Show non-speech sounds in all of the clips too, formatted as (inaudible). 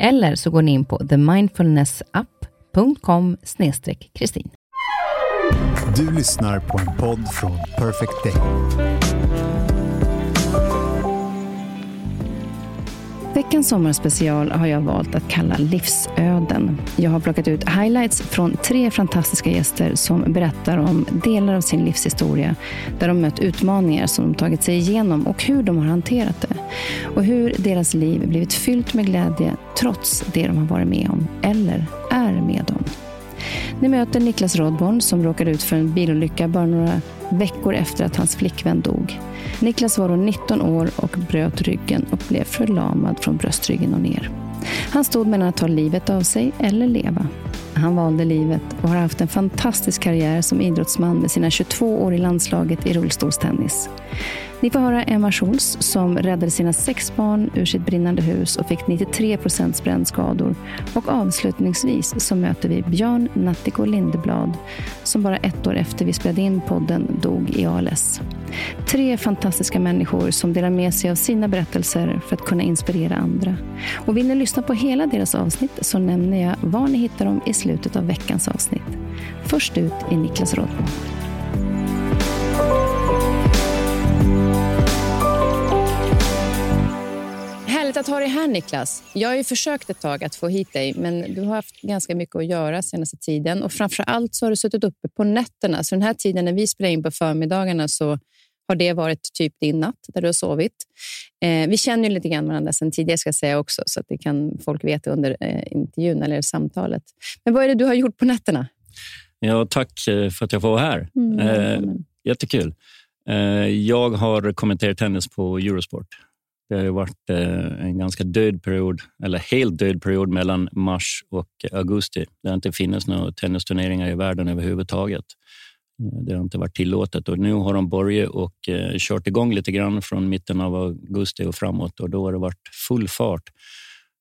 Eller så går ni in på themindfulnessapp.com kristin. Du lyssnar på en podd från Perfect Day. Veckans sommarspecial har jag valt att kalla Livsöden. Jag har plockat ut highlights från tre fantastiska gäster som berättar om delar av sin livshistoria där de mött utmaningar som de tagit sig igenom och hur de har hanterat det. Och hur deras liv blivit fyllt med glädje trots det de har varit med om eller är med om. Ni möter Niklas Rodborn som råkade ut för en bilolycka bara några veckor efter att hans flickvän dog. Niklas var då 19 år och bröt ryggen och blev förlamad från bröstryggen och ner. Han stod mellan att ta livet av sig eller leva. Han valde livet och har haft en fantastisk karriär som idrottsman med sina 22 år i landslaget i rullstolstennis. Ni får höra Emma Schultz som räddade sina sex barn ur sitt brinnande hus och fick 93 procents brännskador. Och avslutningsvis så möter vi Björn Nattiko Lindeblad som bara ett år efter vi spelade in podden dog i ALS. Tre fantastiska människor som delar med sig av sina berättelser för att kunna inspirera andra. Och vill ni lyssna på hela deras avsnitt så nämner jag var ni hittar dem i slutet av veckans avsnitt. Först ut är Niklas Rådbo. Härligt att ha dig här Niklas. Jag har ju försökt ett tag att få hit dig, men du har haft ganska mycket att göra senaste tiden. Och framför allt så har du suttit uppe på nätterna. Så den här tiden när vi spelar in på förmiddagarna så har det varit typ din natt där du har sovit. Eh, vi känner ju lite grann varandra sedan tidigare ska jag säga också, så att det kan folk veta under eh, intervjun eller samtalet. Men vad är det du har gjort på nätterna? Ja, tack eh, för att jag får vara här. Mm, eh, jättekul. Eh, jag har kommenterat tennis på Eurosport det har varit eh, en ganska död period, eller helt död period mellan mars och augusti. Det har inte funnits några tennisturneringar i världen överhuvudtaget. Eh, det har inte varit tillåtet och nu har de börjat och eh, kört igång lite grann från mitten av augusti och framåt och då har det varit full fart.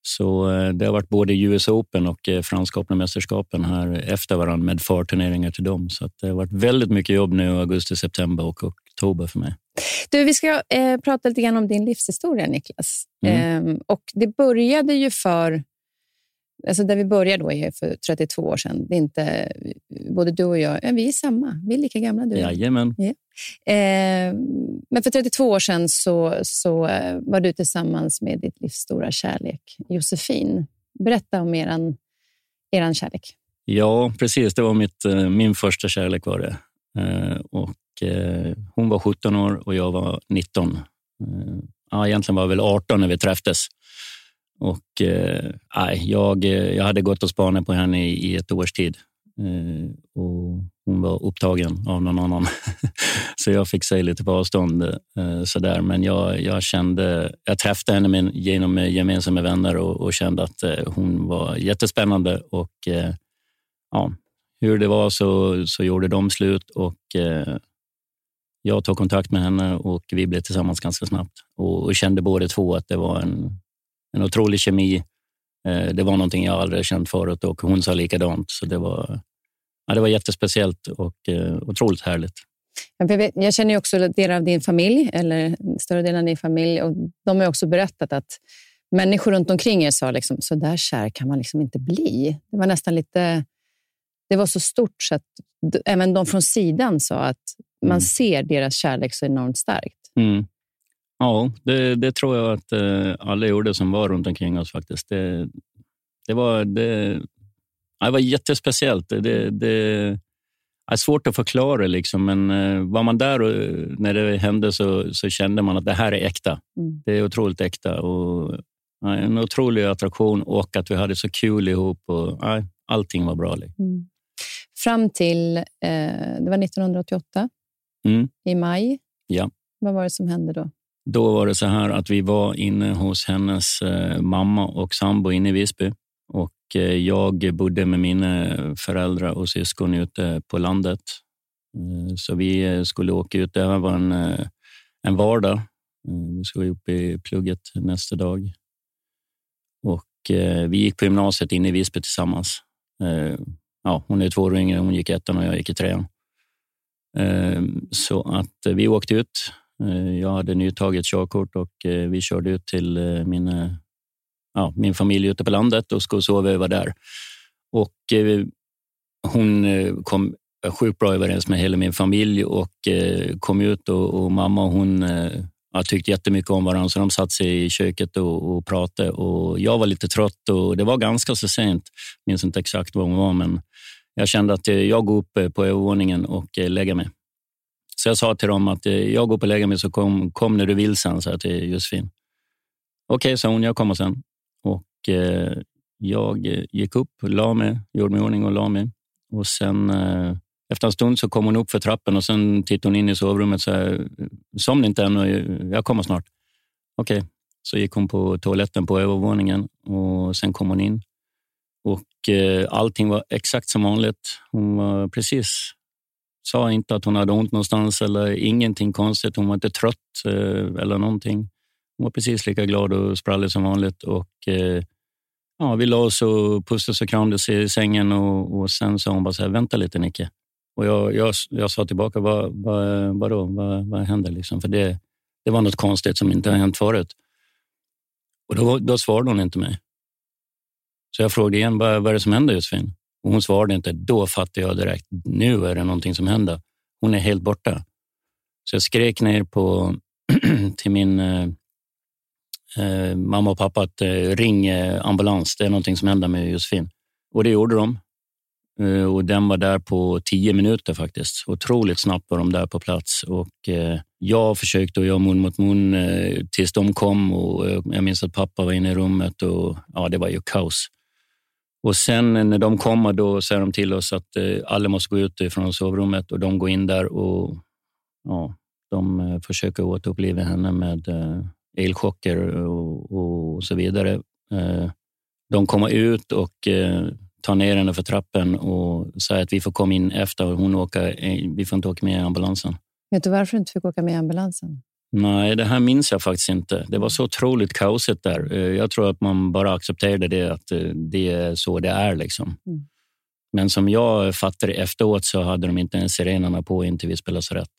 Så det har varit både US Open och Franska öppna mästerskapen här efter varandra med förturneringar till dem. Så det har varit väldigt mycket jobb nu augusti, september och oktober för mig. Du, vi ska eh, prata lite grann om din livshistoria, Niklas. Mm. Eh, och det började ju för... Alltså där vi började då är för 32 år sedan. Det är inte, både du och jag, ja, vi är samma. Vi är lika gamla. Du Jajamän. Ja. Eh, men för 32 år sedan så, så eh, var du tillsammans med ditt livs stora kärlek, Josefin. Berätta om er eran kärlek. Ja, precis. Det var mitt, eh, min första kärlek. var det. Eh, och Eh, hon var 17 år och jag var 19. Eh, ja, egentligen var jag väl 18 när vi träffades. Och, eh, jag, eh, jag hade gått och spanat på henne i, i ett års tid. Eh, och hon var upptagen av någon annan. (laughs) så jag fick säga lite på avstånd. Eh, sådär. Men jag, jag, kände, jag träffade henne med, genom eh, gemensamma vänner och, och kände att eh, hon var jättespännande. Och, eh, ja, hur det var så, så gjorde de slut och jag tog kontakt med henne och vi blev tillsammans ganska snabbt och, och kände båda två att det var en, en otrolig kemi. Eh, det var någonting jag aldrig känt förut och hon sa likadant. Så det var, ja, det var jättespeciellt och eh, otroligt härligt. Jag känner också delar av din familj, eller större delen av din familj, och de har också berättat att människor runt omkring er sa liksom, så där kär kan man liksom inte bli. Det var nästan lite det var så stort så att även de från sidan sa att man Mm. ser deras kärlek så enormt starkt. Mm. Ja, det, det tror jag att eh, alla gjorde som var runt omkring oss faktiskt. Det, det, var, det, det var jättespeciellt. Det, det, är svårt att förklara, liksom, men eh, var man där och, när det hände så, så kände man att det här är äkta. Mm. Det är otroligt äkta. Och, ja, en otrolig attraktion och att vi hade så kul ihop. Och, ja, allting var bra. Liksom. Mm. Fram till, eh, det var 1988 Mm. i maj. Ja. Vad var det som hände då? Då var det så här att vi var inne hos hennes eh, mamma och sambo inne i Visby. Och eh, jag bodde med mina föräldrar och syskon ute på landet. Eh, så vi skulle åka ut. Det här var en, en vardag. Vi skulle upp i plugget nästa dag. Och vi gick på gymnasiet inne i Visby tillsammans. Ja, hon är två år yngre. Hon gick ettan och jag gick i trean. Så att vi åkte ut. Eh, jag hade nytaget körkort och eh, vi körde ut till eh, min, ja, min familj ute på landet och skulle sova över där. Och hon kom sjukt bra överens med hela min familj och kom ut och, och mamma och hon jag tyckte jättemycket om varandra så de satt sig i köket och, och pratade. Och jag var lite trött och det var ganska så sent. Jag minns inte exakt var hon var, men jag kände att jag går upp på övervåningen och lägger mig. Så jag sa till dem att eh, jag går upp och lägger mig så kom, kom när du vill sen, sa jag till Josefin. Okej, sa hon, jag kommer sen. Och eh, jag eh, gick upp, la mig, gjorde mig i ordning och la mig. Och sen eh, efter en stund så kom hon upp för trappen och sen tittade hon in i sovrummet och sa, eh, somna inte än, jag kommer snart. Okej, så gick hon på toaletten på övervåningen och sen kom hon in. Och eh, allting var exakt som vanligt. Hon var precis sa inte att hon hade ont någonstans eller ingenting konstigt. Hon var inte trött eh, eller någonting. Hon var precis lika glad och sprallig som vanligt. Och, eh, ja, vi la oss och pussades och kramades i sängen och, och sen sa hon bara så här, vänta lite Nicke. Och jag, jag, jag sa tillbaka, vad, vad, vadå? Vad, vad händer? Liksom? För det, det var något konstigt som inte har hänt förut. Och då, då svarade hon inte mig. Så jag frågade igen, vad, vad är det som händer Josefin? Och hon svarade inte. Då fattade jag direkt, nu är det någonting som händer. Hon är helt borta. Så jag skrek ner på, (clears throat) till min eh, eh, mamma och pappa att eh, ring eh, ambulans. Det är någonting som händer med Josefin. Och det gjorde de. Eh, och den var där på tio minuter faktiskt. Otroligt snabbt var de där på plats. Och eh, jag försökte att göra mun mot mun eh, tills de kom. Och eh, jag minns att pappa var inne i rummet och ja, det var ju kaos. Och sen när de kommer då säger de till oss att eh, alla måste gå ut från sovrummet och de går in där och ja, de eh, försöker återuppliva henne med eh, elchocker och, och så vidare. Eh, de kommer ut och eh, tar ner henne för trappen och säger att vi får komma in efter och hon åker, eh, vi får inte åka med i ambulansen. Vet du varför du inte fick åka med i ambulansen? Nej, det här minns jag faktiskt inte. Det var så otroligt kaosigt där. Eh, Jag tror att man bara accepterade det, att eh, det är så det är. Liksom. Mm. Men som jag fattade efteråt så hade de inte ens sirenerna på in till Vispelas rätt.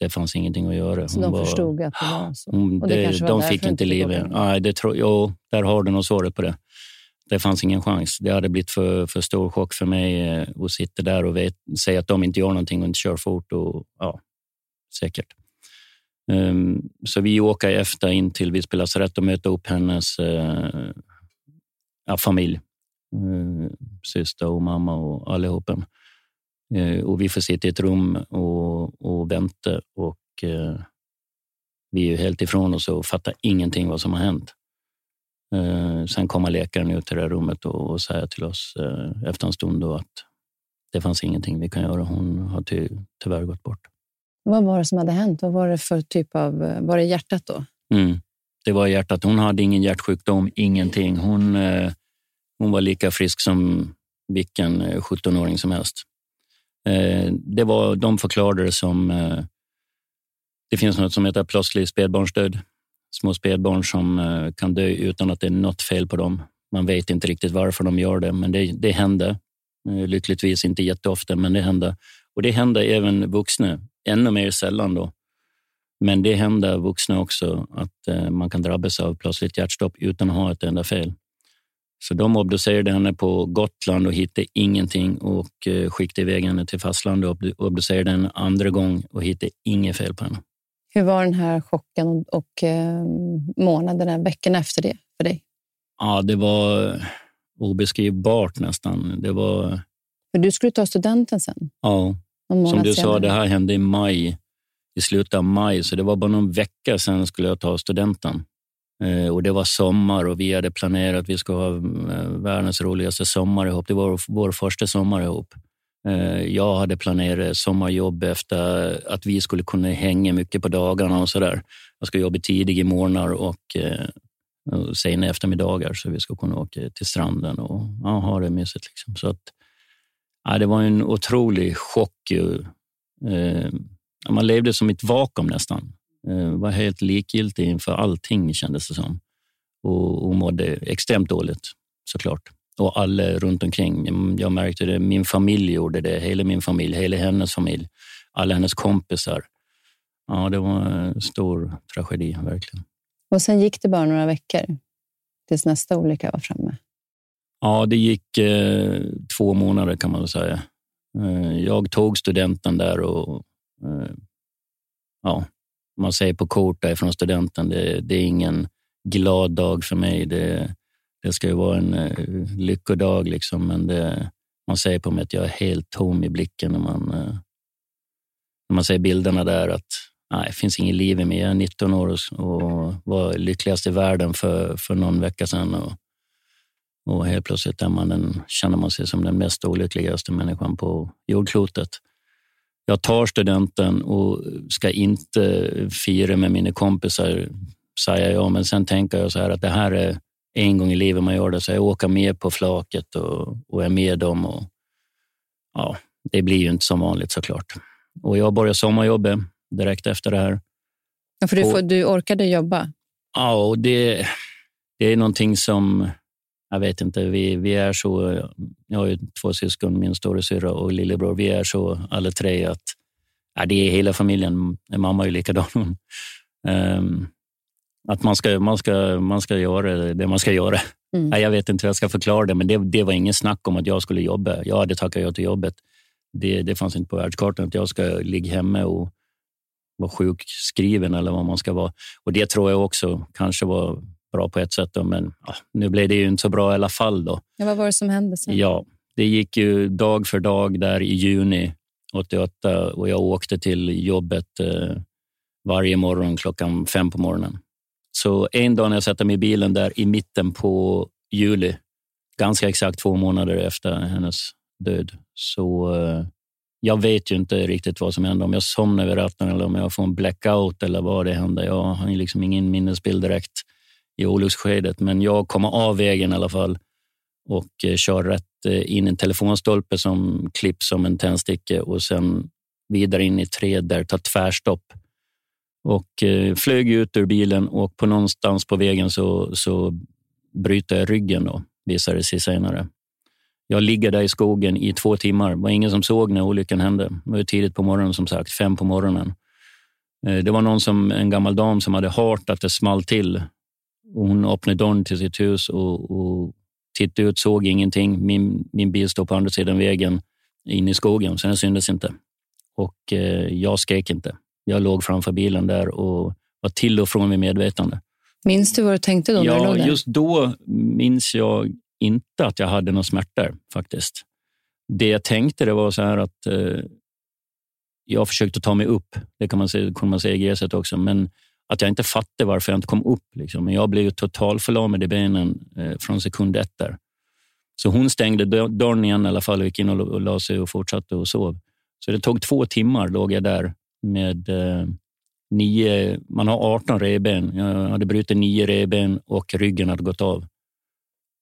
Det fanns ingenting att göra. Så de förstod att det var så? Hon, det det, var de fick inte liv. med. Nej, det tror, jo, där har du nog svaret på det. Det fanns ingen chans. Det hade blivit för, för stor chock för mig eh, att sitta där och vet, säga att de inte gör någonting och inte kör fort. Och, ja, säkert. Ehm, så vi åker efter in till Visby lasarett och möter upp hennes äh, familj. Äh, syster och mamma och allihopen. Äh, och vi får sitta i ett rum och, och vänta. Och, eh, vi är ju helt ifrån oss och fattar ingenting vad som har hänt. Sen kommer läkaren ut till det här rummet och, och säger till oss efter en stund då att det fanns ingenting vi kan göra. Hon har ty, tyvärr gått bort. Vad var det som hade hänt? Vad var det för typ av... Var det hjärtat då? Mm. Det var hjärtat. Hon hade ingen hjärtsjukdom, ingenting. Hon, eh, hon var lika frisk som vilken eh, 17-åring som helst. Eh, det var, de förklarade det som... Eh, det finns något som heter plötslig spädbarnsdöd. Små spädbarn som eh, kan dö utan att det är något fel på dem. Man vet inte riktigt varför de gör det, men det, det hände. Eh, lyckligtvis inte jätteofta, men det hände. Och det hände även vuxna, ännu mer sällan då. Men det händer vuxna också att eh, man kan drabbas av plötsligt hjärtstopp utan att ha ett enda fel. Så de obducerade henne på Gotland och hittade ingenting och eh, skickade iväg henne till fastlandet och obducerade henne andra gång och hittade inget fel på henne. Hur var den här chocken och, eh, månaderna, veckorna efter det för dig? Ja, det var obeskrivbart nästan. Det var... För du skulle ta studenten sen? Ja, som du senare. sa, det här hände i maj, i slutet av maj, så det var bara någon vecka sen skulle jag ta studenten. Eh, och det var sommar och vi hade planerat att vi skulle ha eh, världens roligaste sommar ihop. Det var vår första sommar ihop. Eh, jag hade planerat sommarjobb efter att vi skulle kunna hänga mycket på dagarna och så där. Jag ska jobba tidigt i morgnar och, och sena eftermiddagar så vi ska kunna åka till stranden och ja, ha det mysigt. Liksom. Så att, ja, det var en otrolig chock. Eh, man levde som ett vakuum nästan. Eh, var helt likgiltig inför allting kändes det som. Och, och mådde extremt dåligt såklart. Och alla runt omkring. Jag märkte det. Min familj gjorde det. Hela min familj, hela hennes familj, alla hennes kompisar. Ja, det var en stor tragedi, verkligen. Och sen gick det bara några veckor tills nästa olycka var framme? Ja, det gick eh, två månader kan man väl säga. Eh, jag tog studenten där och eh, ja, man säger på kort från studenten, det, det, är ingen glad dag för mig. Det, det ska ju vara en eh, lyckodag, liksom, men det, man säger på mig att jag är helt tom i blicken när man, eh, när man ser bilderna där. att nej, Det finns inget liv i mig. Jag är 19 år och, och var lyckligast i världen för, för någon vecka sedan. Och, och helt plötsligt är man den, känner man sig som den mest olyckligaste människan på jordklotet jag tar studenten och ska inte fira med mina kompisar, säger jag. Men sen tänker jag så här att det här är en gång i livet man gör det, så jag åker med på flaket och, och är med dem. Och, ja, det blir ju inte som vanligt såklart. Och jag började sommarjobba direkt efter det här. Ja, för du, får, du orkade jobba? Ja, och det, det är någonting som jag vet inte, vi, vi är så, jag har ju två syskon, min storasyrra och lillebror. Vi är så alla tre att ja, det är hela familjen. Mamma är likadan. Um, (laughs) att man ska, man, ska, man ska göra det man ska göra. Mm. Ja, jag vet inte hur jag ska förklara det, men det, det var ingen snack om att jag skulle jobba. Jag hade tackat ja till jobbet. Det, det fanns inte på världskartan att jag ska ligga hemma och vara sjukskriven eller vad man ska vara. Och Det tror jag också kanske var bra på ett sätt, då, men ja, nu blev det ju inte så bra i alla fall. Då. Ja, vad var det som hände sen? Ja, det gick ju dag för dag där i juni 88 och jag åkte till jobbet eh, varje morgon klockan fem på morgonen. Så en dag när jag satte mig i bilen där i mitten på juli, ganska exakt två månader efter hennes död, så eh, jag vet ju inte riktigt vad som hände, om jag somnar vid ratten eller om jag får en blackout eller vad det hände. Jag har liksom ingen minnesbild direkt i olycksskedet, men jag kommer av vägen i alla fall och eh, kör rätt eh, in i en telefonstolpe som klipps som en tändsticka och sen vidare in i ett träd där tar tvärstopp. Och eh, flög ut ur bilen och på någonstans på vägen så, så bryter jag ryggen då, visade det sig senare. Jag ligger där i skogen i två timmar. Det var ingen som såg när olyckan hände. Det var tidigt på morgonen, som sagt, fem på morgonen. Eh, det var någon som, en gammal dam som hade hört att det small till hon öppnade dörren till sitt hus och, och tittade ut, såg ingenting. Min, min bil stod på andra sidan vägen in i skogen, så den syntes inte. Och eh, jag skrek inte. Jag låg framför bilen där och var till och från vid medvetande. Minns du vad du tänkte då? Ja, du just då minns jag inte att jag hade några smärtor faktiskt. Det jag tänkte det var så här att eh, jag försökte ta mig upp. Det kan man säga, kunde man säga i GZ också, men att jag inte fattade varför jag inte kom upp. Liksom. Men jag blev totalförlamad i benen eh, från sekund ett där. Så hon stängde dörren igen i alla fall och gick in och, och la sig och fortsatte och sov. Så det tog två timmar låg jag där med eh, nio, man har 18 revben. Jag hade brutit nio revben och ryggen hade gått av.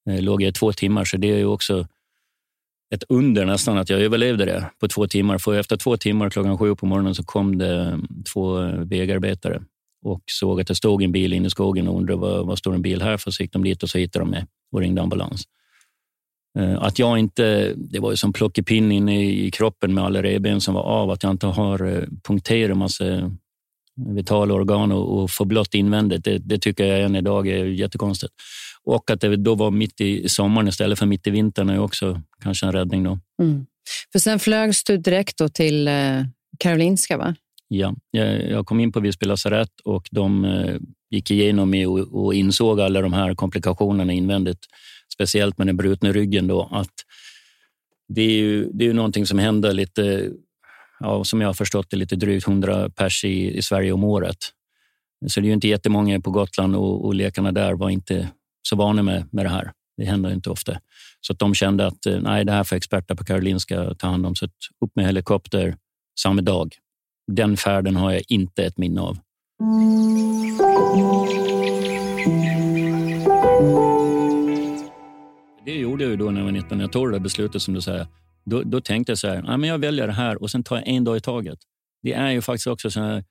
Eh, låg jag i två timmar, så det är ju också ett under nästan att jag överlevde det på två timmar. För efter två timmar klockan sju på morgonen så kom det mm, två eh, vägarbetare och såg att det stod en bil inne i skogen och undrade vad, vad står en bil här för. Så gick de dit och så hittade de mig och ringde ambulans. Eh, att jag inte, det var ju som plockepinn inne i kroppen med alla revben som var av, att jag inte har eh, punkterat massa eh, vitala organ och, och få invändigt, det, det, tycker jag än idag är jättekonstigt. Och att det då var mitt i sommaren istället för mitt i vintern är också kanske en räddning. Då. Mm. För sen flögs du direkt då till Karolinska, va? Ja, jag, kom in på Visby lasarett och de eh, gick igenom och, insåg alla de här komplikationerna invändigt. Speciellt med den brutna ryggen. Då, att det är ju, det är ju någonting som händer lite, ja, som jag har förstått det, lite drygt 100 pers i, i Sverige om året. Så det är ju inte jättemånga på Gotland och, och lekarna där var inte så vana med, med det här. Det händer inte ofta. Så att de kände att eh, nej, det här får experter på Karolinska ta hand om. Så upp med helikopter samma dag. Den färden har jag inte ett minne av. Det gjorde jag ju då när jag var 19. Jag tog det beslutet som du säger. Då, då tänkte jag så här, ah, men jag väljer det här och sen tar jag en dag i taget. Det är ju faktiskt också en här,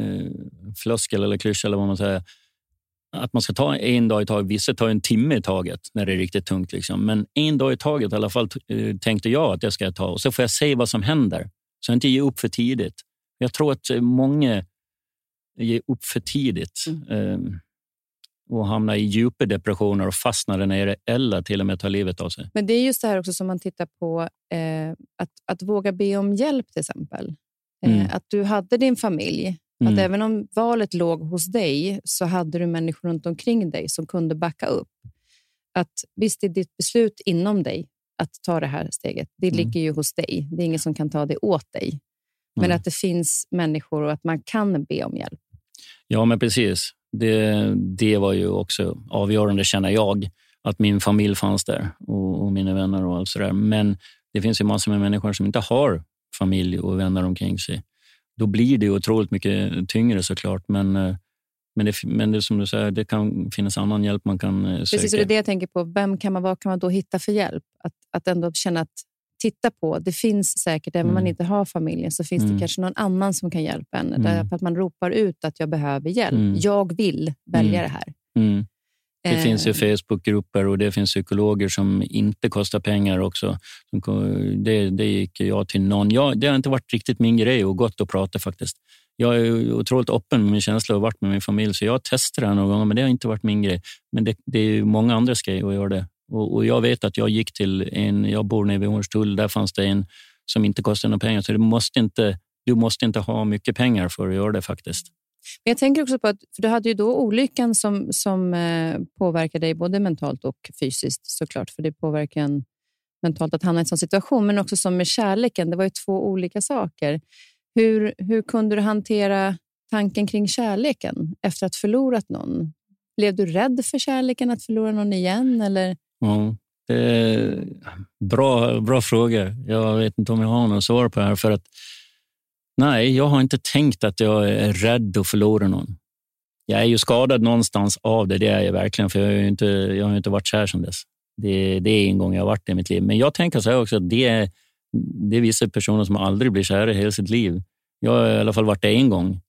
eh, floskel eller klyscha eller vad man säger att man ska ta en dag i taget. Vissa tar en timme i taget när det är riktigt tungt. Liksom. Men en dag i taget i alla fall eh, tänkte jag att det ska jag ta och så får jag se vad som händer. Så jag inte ger upp för tidigt. Jag tror att många ger upp för tidigt mm. Ehm, och hamnar i djupa depressioner och fastnar där nere eller till och med tar livet av sig. Men det är just det här också som man tittar på, eh, att, att våga be om hjälp till exempel. Eh, mm. Att du hade din familj Mm. Att även om valet låg hos dig så hade du människor runt omkring dig som kunde backa upp. Att Visst, det är ditt beslut inom dig att ta det här steget. Det mm. ligger ju hos dig. Det är ingen som kan ta det åt dig. Men mm. att det finns människor och att man kan be om hjälp. Ja, men precis. Det, det var ju också avgörande, känner jag, att min familj fanns där och, och mina vänner och allt sådär. Men det finns ju massor med människor som inte har familj och vänner omkring sig då blir det otroligt mycket tyngre såklart. Men, eh, men, det, men det som du säger, det kan finnas annan hjälp man kan söka. Eh, Precis, det är det jag tänker på. Vem kan man, vad kan man då hitta för hjälp? Att, att ändå känna att titta på. Det finns säkert, även om mm. man inte har familjen, så finns mm. det kanske någon annan som kan hjälpa en. Mm. Därför att man ropar ut att jag behöver hjälp. Mm. Jag vill välja mm. det här. Mm. Det eh. finns ju Facebookgrupper och det finns psykologer som inte kostar pengar också. Det, det gick jag till någon. Jag, det har inte varit riktigt min grej och gått och prata faktiskt. Jag är otroligt öppen med min känsla och varit med min familj, så jag har testat det några gånger, men det har inte varit min grej. Men det, det är många andras grej att göra det. Och, och, jag vet att jag gick till en, jag bor nere vid Hornstull, där fanns det en som inte kostade några pengar, så du måste inte, du måste inte ha mycket pengar för att göra det faktiskt. Men jag tänker också på att för du hade ju då olyckan som, som eh, dig både mentalt och fysiskt såklart, för det påverkar en mentalt att hamna i en sån situation, men också som med kärleken. Det var ju två olika saker. Hur, hur kunde du hantera tanken kring kärleken efter att ha förlorat någon? Blev du rädd för kärleken, att förlora någon igen? Eller? Ja, det är bra, bra frågor. Jag vet inte om jag har något svar på det här. För att Nej, jag har inte tänkt att jag är rädd att förlora någon. Jag är ju skadad någonstans av det, det är jag verkligen, för jag har ju inte, jag har inte varit kär sedan dess. Det, det är en gång jag har varit i mitt liv. Men jag tänker så här också, att det är, det är vissa personer som aldrig blir kära i hela sitt liv. Jag har i alla fall varit det en gång.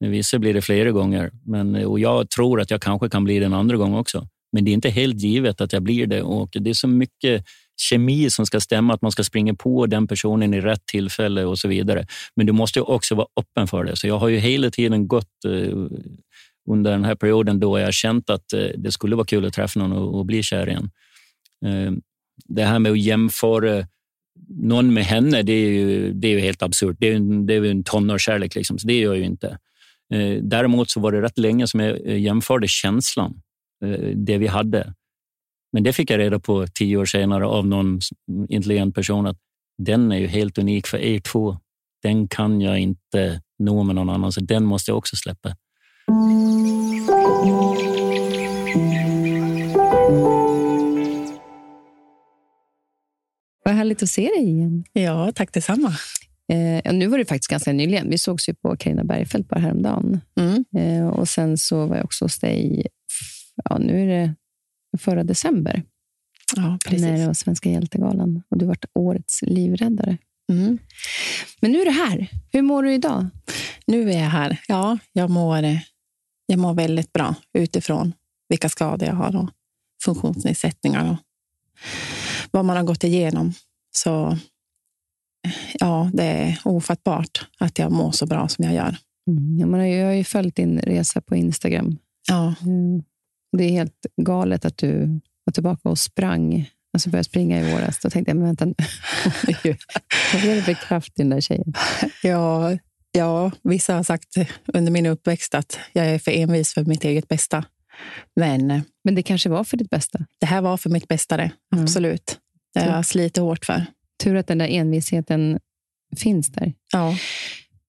Vissa blir det flera gånger. Men, och jag tror att jag kanske kan bli det en andra gång också. Men det är inte helt givet att jag blir det. Och det är så mycket kemi som ska stämma, att man ska springa på den personen i rätt tillfälle och så vidare. Men du måste också vara öppen för det. Så jag har ju hela tiden gått eh, under den här perioden då jag känt att eh, det skulle vara kul att träffa någon och, bli kär igen. Eh, det här med att jämföra någon med henne, det är ju, det är ju helt absurt. Det är, ju det är en tonårskärlek, liksom, så det gör jag ju inte. Däremot så var det rätt länge som jag jämförde känslan, det vi hade. Men det fick jag reda på tio år senare av någon intelligent person att den är ju helt unik för er två. Den kan jag inte nå med någon annan, så den måste jag också släppa. Vad härligt att se dig igen. Ja, tack detsamma. Eh, nu var det faktiskt ganska nyligen. Vi sågs ju på Carina Bergfeldt bara häromdagen. Mm. Eh, och sen så var jag också hos dig. Ja, nu är det förra december. Ja, precis. När det var Svenska hjältegalan och du varit årets livräddare. Mm. Men nu är du här. Hur mår du idag? Nu är jag här. Ja, jag mår, jag mår väldigt bra utifrån vilka skador jag har och funktionsnedsättningar och vad man har gått igenom. Så ja, det är ofattbart att jag mår så bra som jag gör. Mm. Ja, man har jag har ju följt din resa på Instagram. Ja, Mm. Det är helt galet att du var tillbaka och sprang. Alltså började springa i våras. Då tänkte jag, men vänta nu. Vad är det för kraft i den där tjejen? ja, ja, vissa har sagt under min uppväxt att jag är för envis för mitt eget bästa. Men eh, Men det kanske var för ditt bästa. det här var för mitt bästa, det. Mm. absolut. Det har jag slitit hårt för. Tur att den där envisheten finns där. Ja,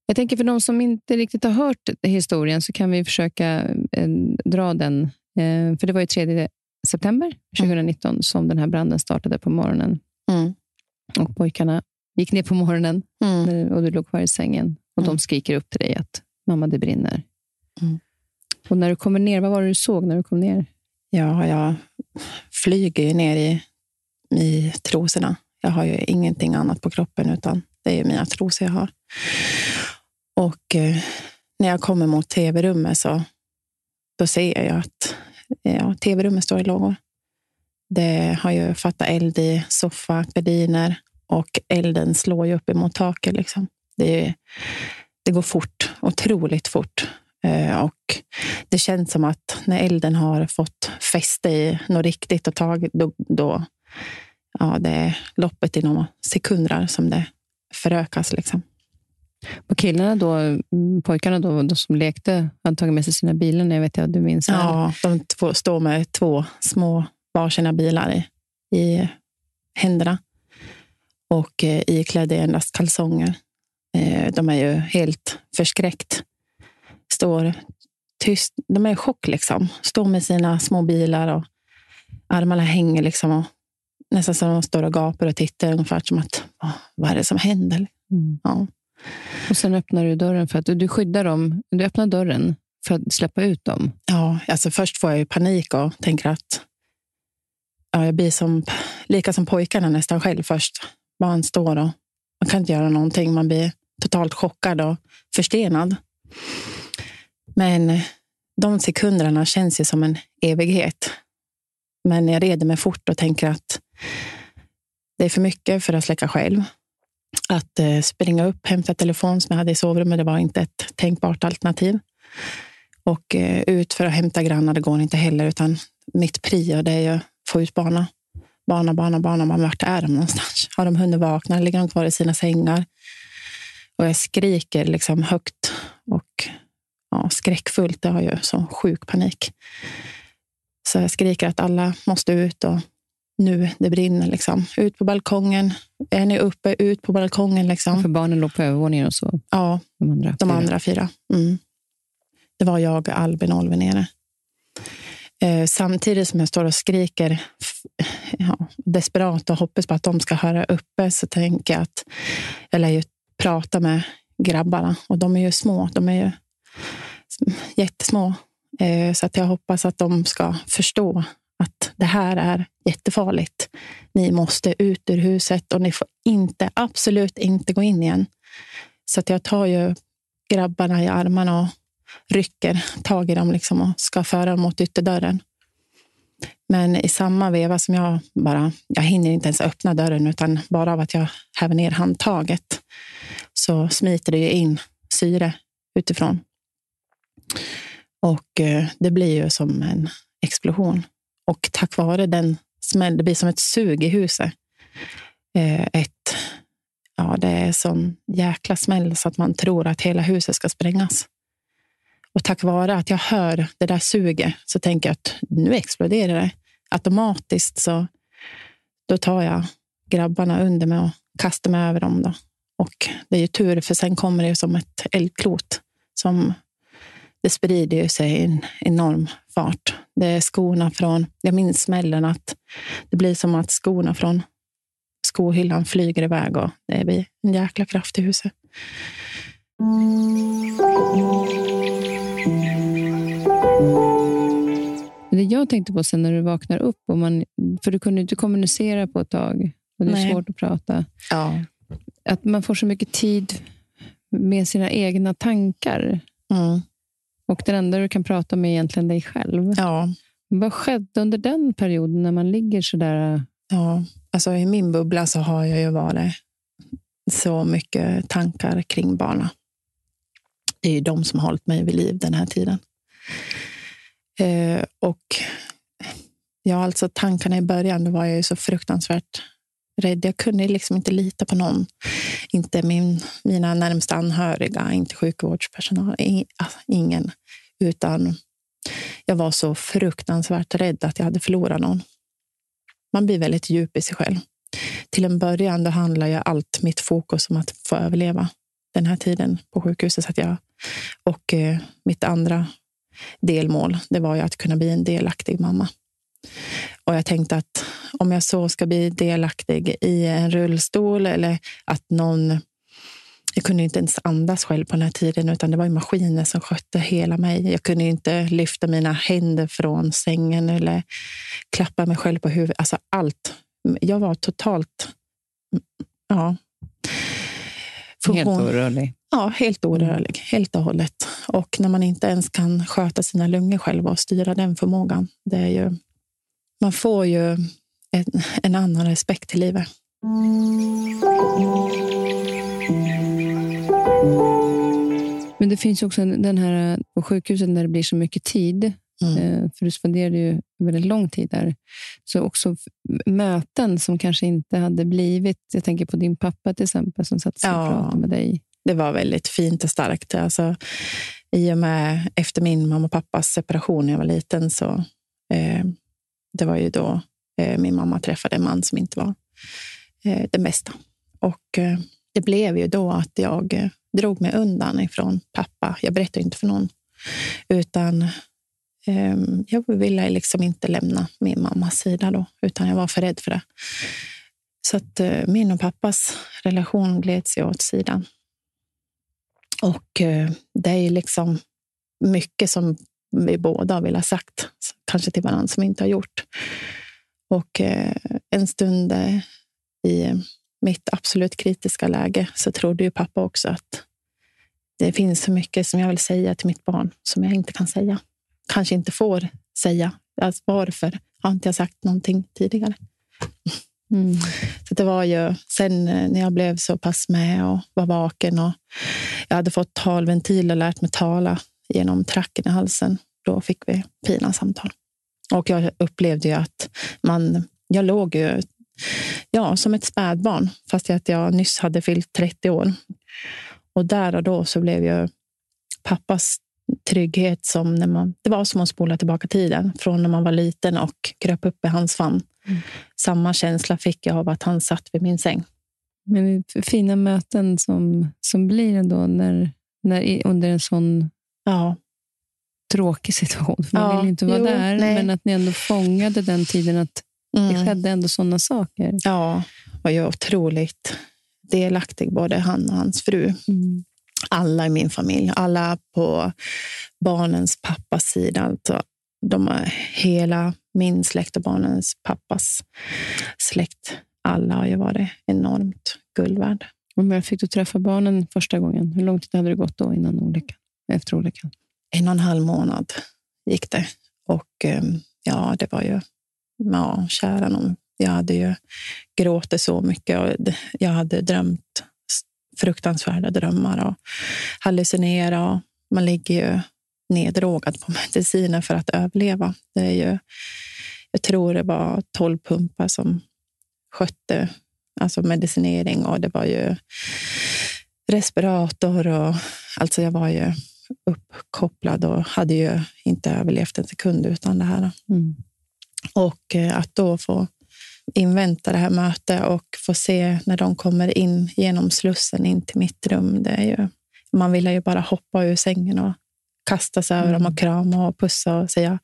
Jag tänker för de som inte riktigt har hört historien så kan vi försöka eh, dra den. Eh, för det var ju 3 september 2019 som den här branden startade på morgonen. mm. Och pojkarna gick ner på morgonen Mm. när- och du låg kvar i sängen. Och de Mm. skriker upp till dig att mamma, det brinner. Mm. Och när du kommer ner, vad var det du såg när du kom ner? Ja, jag flyger ju ner i, i trosorna. Jag har ju ingenting annat på kroppen, utan det är ju mina trosor jag har. Och eh, när jag kommer mot tv-rummet så då ser jag att ja, tv-rummet står i lågor. Det har ju fattat eld i soffa, gardiner och elden slår ju upp emot taket. Liksom. Det, är- det går fort, otroligt fort. Eh, och det känns som att när elden har fått fäste i något riktigt och tagit, då, då ja, det är loppet i några sekunder som det förökas. Liksom. Och killarna då, mm, pojkarna då, de som lekte, hade tagit med sig sina bilar. Jag vet att du minns. Ja, de två, står med två små varsina bilar i, i händerna och eh, iklädda i endast kalsonger. Eh, de är ju helt förskräckt. Står tyst. De är i chock. liksom. Står med sina små bilar och armarna hänger liksom. Och nästan som de står och gapar och tittar ungefär som att "Åh, vad är det som händer? Mm. Ja. Och sen öppnar du dörren för att du, skyddar dem. Du öppnar dörren för att släppa ut dem. Ja, alltså först får jag ju panik och tänker att ja, jag blir som, lika som pojkarna nästan själv först. Man står och man kan inte göra någonting. Man blir totalt chockad och förstenad. Men de sekunderna känns ju som en evighet. Men jag reder mig fort och tänker att det är för mycket för att släcka själv. Att eh, springa upp, hämta telefon som jag hade i sovrummet, det var inte ett tänkbart alternativ. Och eh, ut för att hämta grannar, det går inte heller. Utan mitt prio det är att få ut barna. Barna, barna, barna. Men vart är de någonstans? (laughs) Har de hunnit vakna? Ligger de kvar i sina sängar? Och jag skriker liksom högt och ja, skräckfullt. Jag har ju sån sjuk panik. Så jag skriker att alla måste ut och nu det brinner. Liksom. Ut på balkongen. Är ni uppe? Ut på balkongen. Liksom. För barnen låg på övervåningen och så. Ja, De andra, de fyra. andra fyra. Mm. Det var jag, Albin och Olvi nere. Eh, samtidigt som jag står och skriker ja, desperat och hoppas på att de ska höra uppe så tänker jag att jag lär ju prata med grabbarna. Och de är ju små. De är ju jättesmå. Eh, så att jag hoppas att de ska förstå att det här är jättefarligt. Ni måste ut ur huset och ni får inte, absolut inte gå in igen. Så att jag tar ju grabbarna i armarna och rycker tag i dem liksom och ska föra dem mot ytterdörren. Men i samma veva som jag bara, jag hinner inte ens öppna dörren utan bara av att jag häver ner handtaget så smiter det ju in syre utifrån. Och eh, det blir ju som en explosion. Och tack vare den smällen, det blir som ett sug i huset. Eh, ett, ja, det är sån jäkla smäll så att man tror att hela huset ska sprängas. Och tack vare att jag hör det där suget så tänker jag att nu exploderar det. Automatiskt så då tar jag grabbarna under mig och kastar mig över dem. Då. Och det är ju tur, för sen kommer det som ett eldklot. Som, det sprider ju sig i en enorm fart. Det är skorna från, jag minns smällen att det blir som att skorna från skohyllan flyger iväg och det blir en jäkla kraft i huset. Det jag tänkte på sen när du vaknar upp, och man, för du kunde inte kommunicera på ett tag och det är Nej. svårt att prata, Ja. att man får så mycket tid med sina egna tankar. Mm. Och den enda du kan prata med är egentligen dig själv. Ja. Vad skedde under den perioden när man ligger så där? Ja, alltså i min bubbla så har jag ju varit så mycket tankar kring barna. Det är ju de som har hållit mig vid liv den här tiden. Eh, och ja, alltså tankarna i början, då var jag ju så fruktansvärt rädd. Jag kunde liksom inte lita på någon. Inte min, mina närmsta anhöriga, inte sjukvårdspersonal, ingen. Utan jag var så fruktansvärt rädd att jag hade förlorat någon. Man blir väldigt djup i sig själv. Till en början då handlar ju allt mitt fokus om att få överleva den här tiden på sjukhuset. Att jag, och eh, mitt andra delmål det var ju att kunna bli en delaktig mamma. Och jag tänkte att om jag så ska bli delaktig i en rullstol eller att någon... Jag kunde inte ens andas själv på den här tiden, utan det var ju maskiner som skötte hela mig. Jag kunde inte lyfta mina händer från sängen eller klappa mig själv på huvudet. Alltså allt. Jag var totalt... Ja. Helt orörlig. Ja, helt orörlig. Helt och hållet. Och när man inte ens kan sköta sina lungor själv och styra den förmågan. Det är ju, man får ju en, en annan respekt till livet. Men det finns också den här på sjukhuset när det blir så mycket tid. Mm. Eh, för du spenderade ju väldigt lång tid där. Så också möten som kanske inte hade blivit... Jag tänker på din pappa till exempel som satt och ja, pratade med dig. Det var väldigt fint och starkt. Alltså, I och med efter min mamma och pappas separation när jag var liten så eh, det var ju då Eh, min mamma träffade en man som inte var eh, den bästa. Och eh, det blev ju då att jag eh, drog mig undan ifrån pappa. Jag berättade inte för någon, utan ehm, jag ville liksom inte lämna min mammas sida då, utan jag var för rädd för det. Så att eh, min och pappas relation gleds ju åt sidan. Och eh, det är liksom mycket som vi båda vill ha sagt, kanske till varandra, som vi inte har gjort. Och eh, en stund eh, i mitt absolut kritiska läge så trodde ju pappa också att det finns så mycket som jag vill säga till mitt barn som jag inte kan säga. Kanske inte får säga. Alltså, varför har inte jag sagt någonting tidigare? Mm. Så det var ju sen eh, när jag blev så pass med och var vaken och jag hade fått talventil och lärt mig tala genom tracken i halsen. Då fick vi fina samtal. Och jag upplevde ju att man, jag låg ju ja, som ett spädbarn, fast att jag nyss hade fyllt 30 år. Och där och då så blev ju pappas trygghet som när man, det var som att spola tillbaka tiden från när man var liten och kröp upp i hans famn. Mm. Samma känsla fick jag av att han satt vid min säng. Men fina möten som, som blir ändå när, när, under en sån ja tråkig situation, för man ja, vill inte vara jo, där. Nej. Men att ni ändå fångade den tiden att mm. det skedde ändå sådana saker. Ja, och jag är otroligt delaktig, både han och hans fru. Mm. Alla i min familj, alla på barnens pappas sida. Alltså, de är hela min släkt och barnens pappas släkt. Alla har ju varit enormt guld värd. när fick du träffa barnen första gången? Hur lång tid hade det gått då innan olyckan? Efter olyckan? En och en halv månad gick det. Och ehm, ja, det var ju, ja, kära någon. Jag hade ju gråtit så mycket och jag hade drömt fruktansvärda drömmar och hallucinerat. Man ligger ju neddrogad på (laughs) mediciner för att överleva. Det är ju, jag tror det var tolv pumpar som skötte alltså medicinering och det var ju respirator och alltså jag var ju uppkopplad och hade ju inte överlevt en sekund utan det här. Mm. Och eh, att då få invänta det här mötet och få se när de kommer in genom slussen in till mitt rum. Det är ju, man vill ju bara hoppa ur sängen och kasta sig över mm. dem och krama och pussa och säga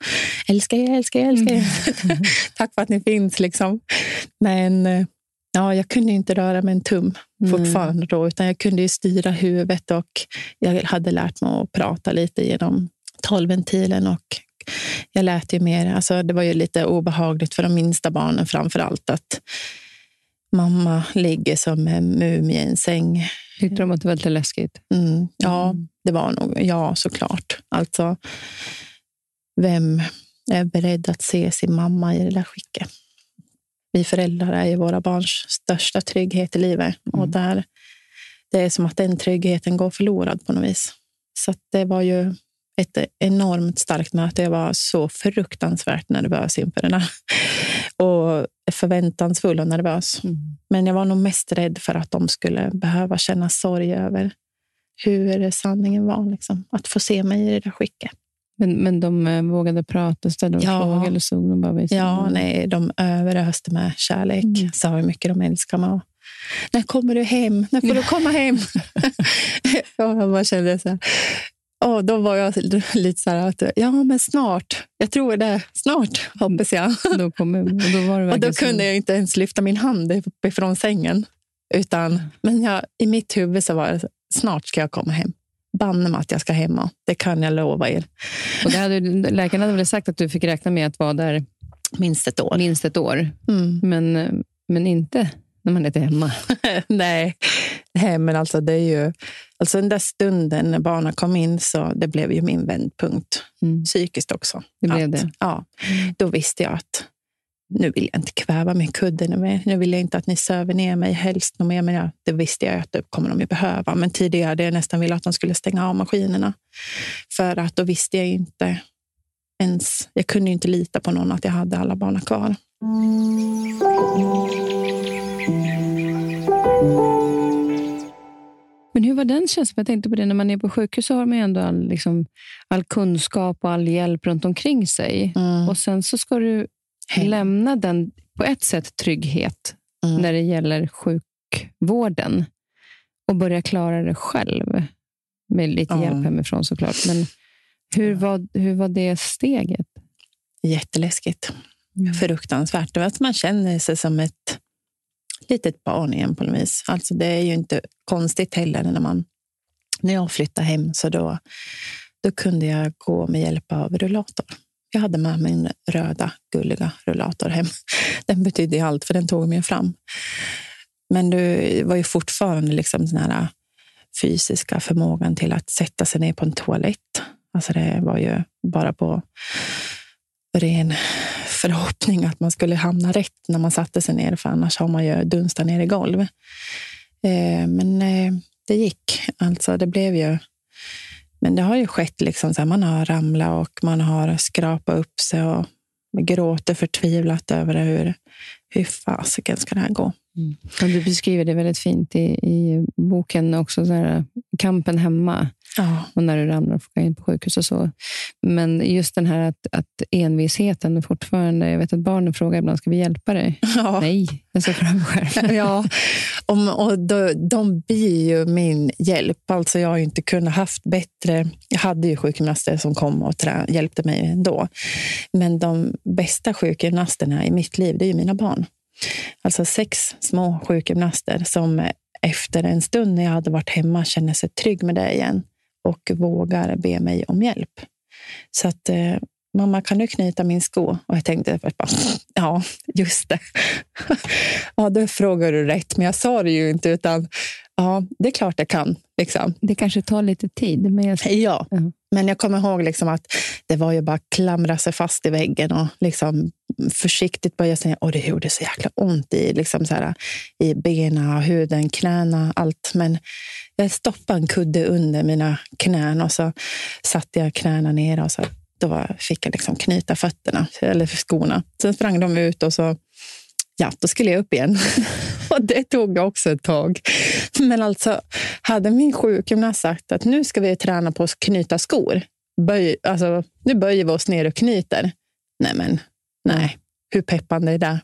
älskar er, älskar er, älskar er. Mm. (laughs) Tack för att ni finns. Liksom. Men eh, Ja, jag kunde inte röra med en tum mm. fortfarande då, utan jag kunde ju styra huvudet och jag hade lärt mig att prata lite genom talventilen och jag lät ju mer. Alltså, det var ju lite obehagligt för de minsta barnen framför allt att mamma ligger som en mumie i en säng. Tyckte de att det var lite läskigt? Mm, ja, mm. det var nog. Ja, såklart. Alltså, vem är beredd att se sin mamma i det där skicket? Vi föräldrar är ju våra barns största trygghet i livet. Mm. Och där, det är som att den tryggheten går förlorad på något vis. Så det var ju ett enormt starkt möte. Jag var så fruktansvärt nervös inför den här. (laughs) Och förväntansfull och nervös. Mm. Men jag var nog mest rädd för att de skulle behöva känna sorg över hur sanningen var. Liksom. Att få se mig i det där skicket. Men, men de eh, vågade prata, ställde ja. frågor eller såg de bara Ja, nej, de överöste med kärlek. Mm. Sa hur mycket de älskade mig. När kommer du hem? När får du komma hem? (laughs) jag bara kände så här. Och då var jag lite så här att ja, men snart. Jag tror det. Snart, hoppas jag. Då, kom, och då, var det (laughs) och då kunde jag inte ens lyfta min hand uppifrån sängen. Utan, men jag, i mitt huvud så var det snart ska jag komma hem. Banne mig att jag ska hem. Det kan jag lova er. Och det hade, läkaren hade väl sagt att du fick räkna med att vara där minst ett år. Minst ett år. Mm. Men, men inte när man är hemma. (laughs) Nej, Nej men alltså det är ju... Alltså den där stunden när barnen kom in, så det blev ju min vändpunkt. Mm. Psykiskt också. Det blev att, det? Ja. Mm. Då visste jag att nu vill jag inte kväva min kudde mer. Nu vill jag inte att ni söver ner mig helst mer. Men jag, det visste jag att det kommer de ju behöva. Men tidigare hade jag nästan velat att de skulle stänga av maskinerna. För att då visste jag inte ens... Jag kunde inte lita på någon att jag hade alla barnen kvar. Men hur var den känslan? Jag tänkte på det, när man är på sjukhus så har man ändå all, liksom, all kunskap och all hjälp runt omkring sig. Mm. Och sen så ska du Hej. lämna den, på ett sätt, trygghet mm. när det gäller sjukvården och börja klara det själv. Med lite mm. hjälp hemifrån såklart. Men hur var, hur var det steget? Jätteläskigt. Mm. Fruktansvärt. Det att man känner sig som ett litet barn igen på något vis. Alltså det är ju inte konstigt heller när man när jag flyttade hem så då, då kunde jag gå med hjälp av rullator. Jag hade med min röda gulliga rullator hem. Den betydde allt, för den tog mig fram. Men det var ju fortfarande liksom den här äh, fysiska förmågan till att sätta sig ner på en toalett. Alltså det var ju bara på ren förhoppning att man skulle hamna rätt när man satte sig ner, för annars har man ju dunstat ner i golv. Eh, men eh, det gick. Alltså, det blev ju... Men det har ju skett, liksom, så här, man har ramlat och man har skrapat upp sig och gråter förtvivlat över det, hur, hur fasiken ska det här gå? Mm. du beskriver det väldigt fint i, i boken också, så här, kampen hemma. Ja. Och när du ramlar och får in på sjukhus och så. Men just den här att, att envisheten fortfarande... Jag vet att barnen frågar ibland, ska vi hjälpa dig? (laughs) Ja. Nej, jag klara mig själv. ja, och, och då, de blir ju min hjälp. Alltså jag har inte kunnat haft bättre... Jag hade ju sjukgymnaster som kom och trä, hjälpte mig ändå. Men de bästa sjukgymnasterna i mitt liv, det är ju mina barn. Alltså sex små sjukgymnaster som efter en stund när jag hade varit hemma känner sig trygg med det igen och vågar be mig om hjälp. Så att eh, mamma, kan du knyta min sko? Och jag tänkte, bara, (laughs) ja, just det. (laughs) ja, då frågar du rätt, men jag sa det ju inte, utan ja, det är klart jag kan. Liksom. Det kanske tar lite tid. Men jag... Ja, uh-huh men jag kommer ihåg liksom att det var ju bara att klamra sig fast i väggen och liksom försiktigt börja säga och det gjorde så jäkla ont i, liksom så här, i benen, huden, knäna, allt. Men jag stoppade en kudde under mina knän och så satte jag knäna ner och så då fick jag liksom knyta fötterna, eller skorna. Sen sprang de ut och så ja, då skulle jag upp igen. (laughs) och det tog också ett tag. Men alltså, hade min sjukgymnast sagt att nu ska vi träna på att knyta skor. Böj, alltså, nu böjer vi oss ner och knyter. Nej, men nej. Hur peppande är det?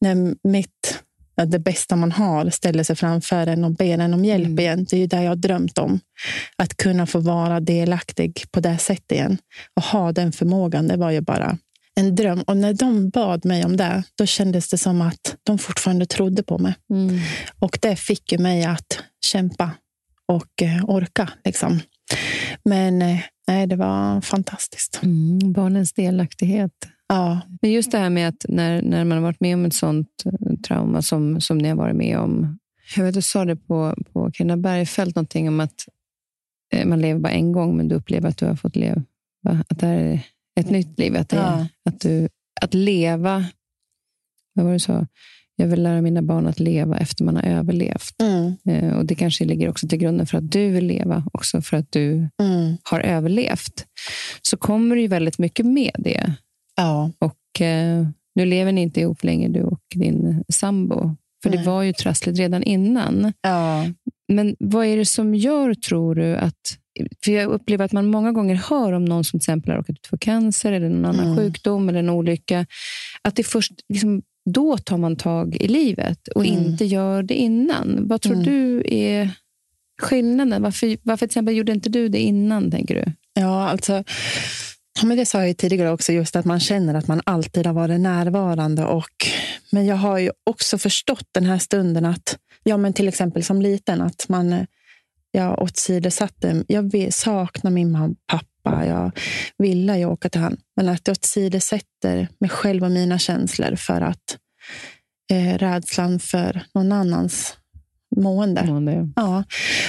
När mitt, det bästa man har ställer sig framför en och ber en om hjälp mm. igen. Det är ju det jag har drömt om. Att kunna få vara delaktig på det sättet igen. Och ha den förmågan, det var ju bara en dröm. Och när de bad mig om det, då kändes det som att de fortfarande trodde på mig. Mm. Och det fick ju mig att kämpa och eh, orka. Liksom. Men eh, nej, det var fantastiskt. Mm, barnens delaktighet. Ja. Men just det här med att när, när man har varit med om ett sånt eh, trauma som, som ni har varit med om. Jag vet, du sa det på, på Carina Bergfeldt, någonting om att man lever bara en gång, men du upplever att du har fått leva. Att det här är ett nytt liv. Att, det, ja. att, du, att leva... Vad var det du sa? jag vill lära mina barn att leva efter man har överlevt. Mm. Eh, och Det kanske ligger också till grunden för att du vill leva, också för att du Mm. har överlevt. Så kommer det ju väldigt mycket med det. Ja. Och eh, Nu lever ni inte ihop längre, du och din sambo. För det var ju trassligt redan innan. Ja. Men vad är det som gör, tror du, att... För jag upplever att man många gånger hör om någon som till exempel har råkat ut för cancer eller någon annan Mm. sjukdom eller en olycka. Att det först liksom, då tar man tag i livet och Mm. inte gör det innan. Vad tror Mm. du är skillnaden? Varför, varför till exempel gjorde inte du det innan, tänker du? Ja, alltså, men det sa jag ju tidigare också, just att man känner att man alltid har varit närvarande. Och, men jag har ju också förstått den här stunden att, ja men till exempel som liten, att man jag åsidosatte, jag saknar min pappa, jag ville ju åka till han, men att jag åsidosätter mig själv och mina känslor för att eh, rädslan för någon annans mående. Mående. Ja,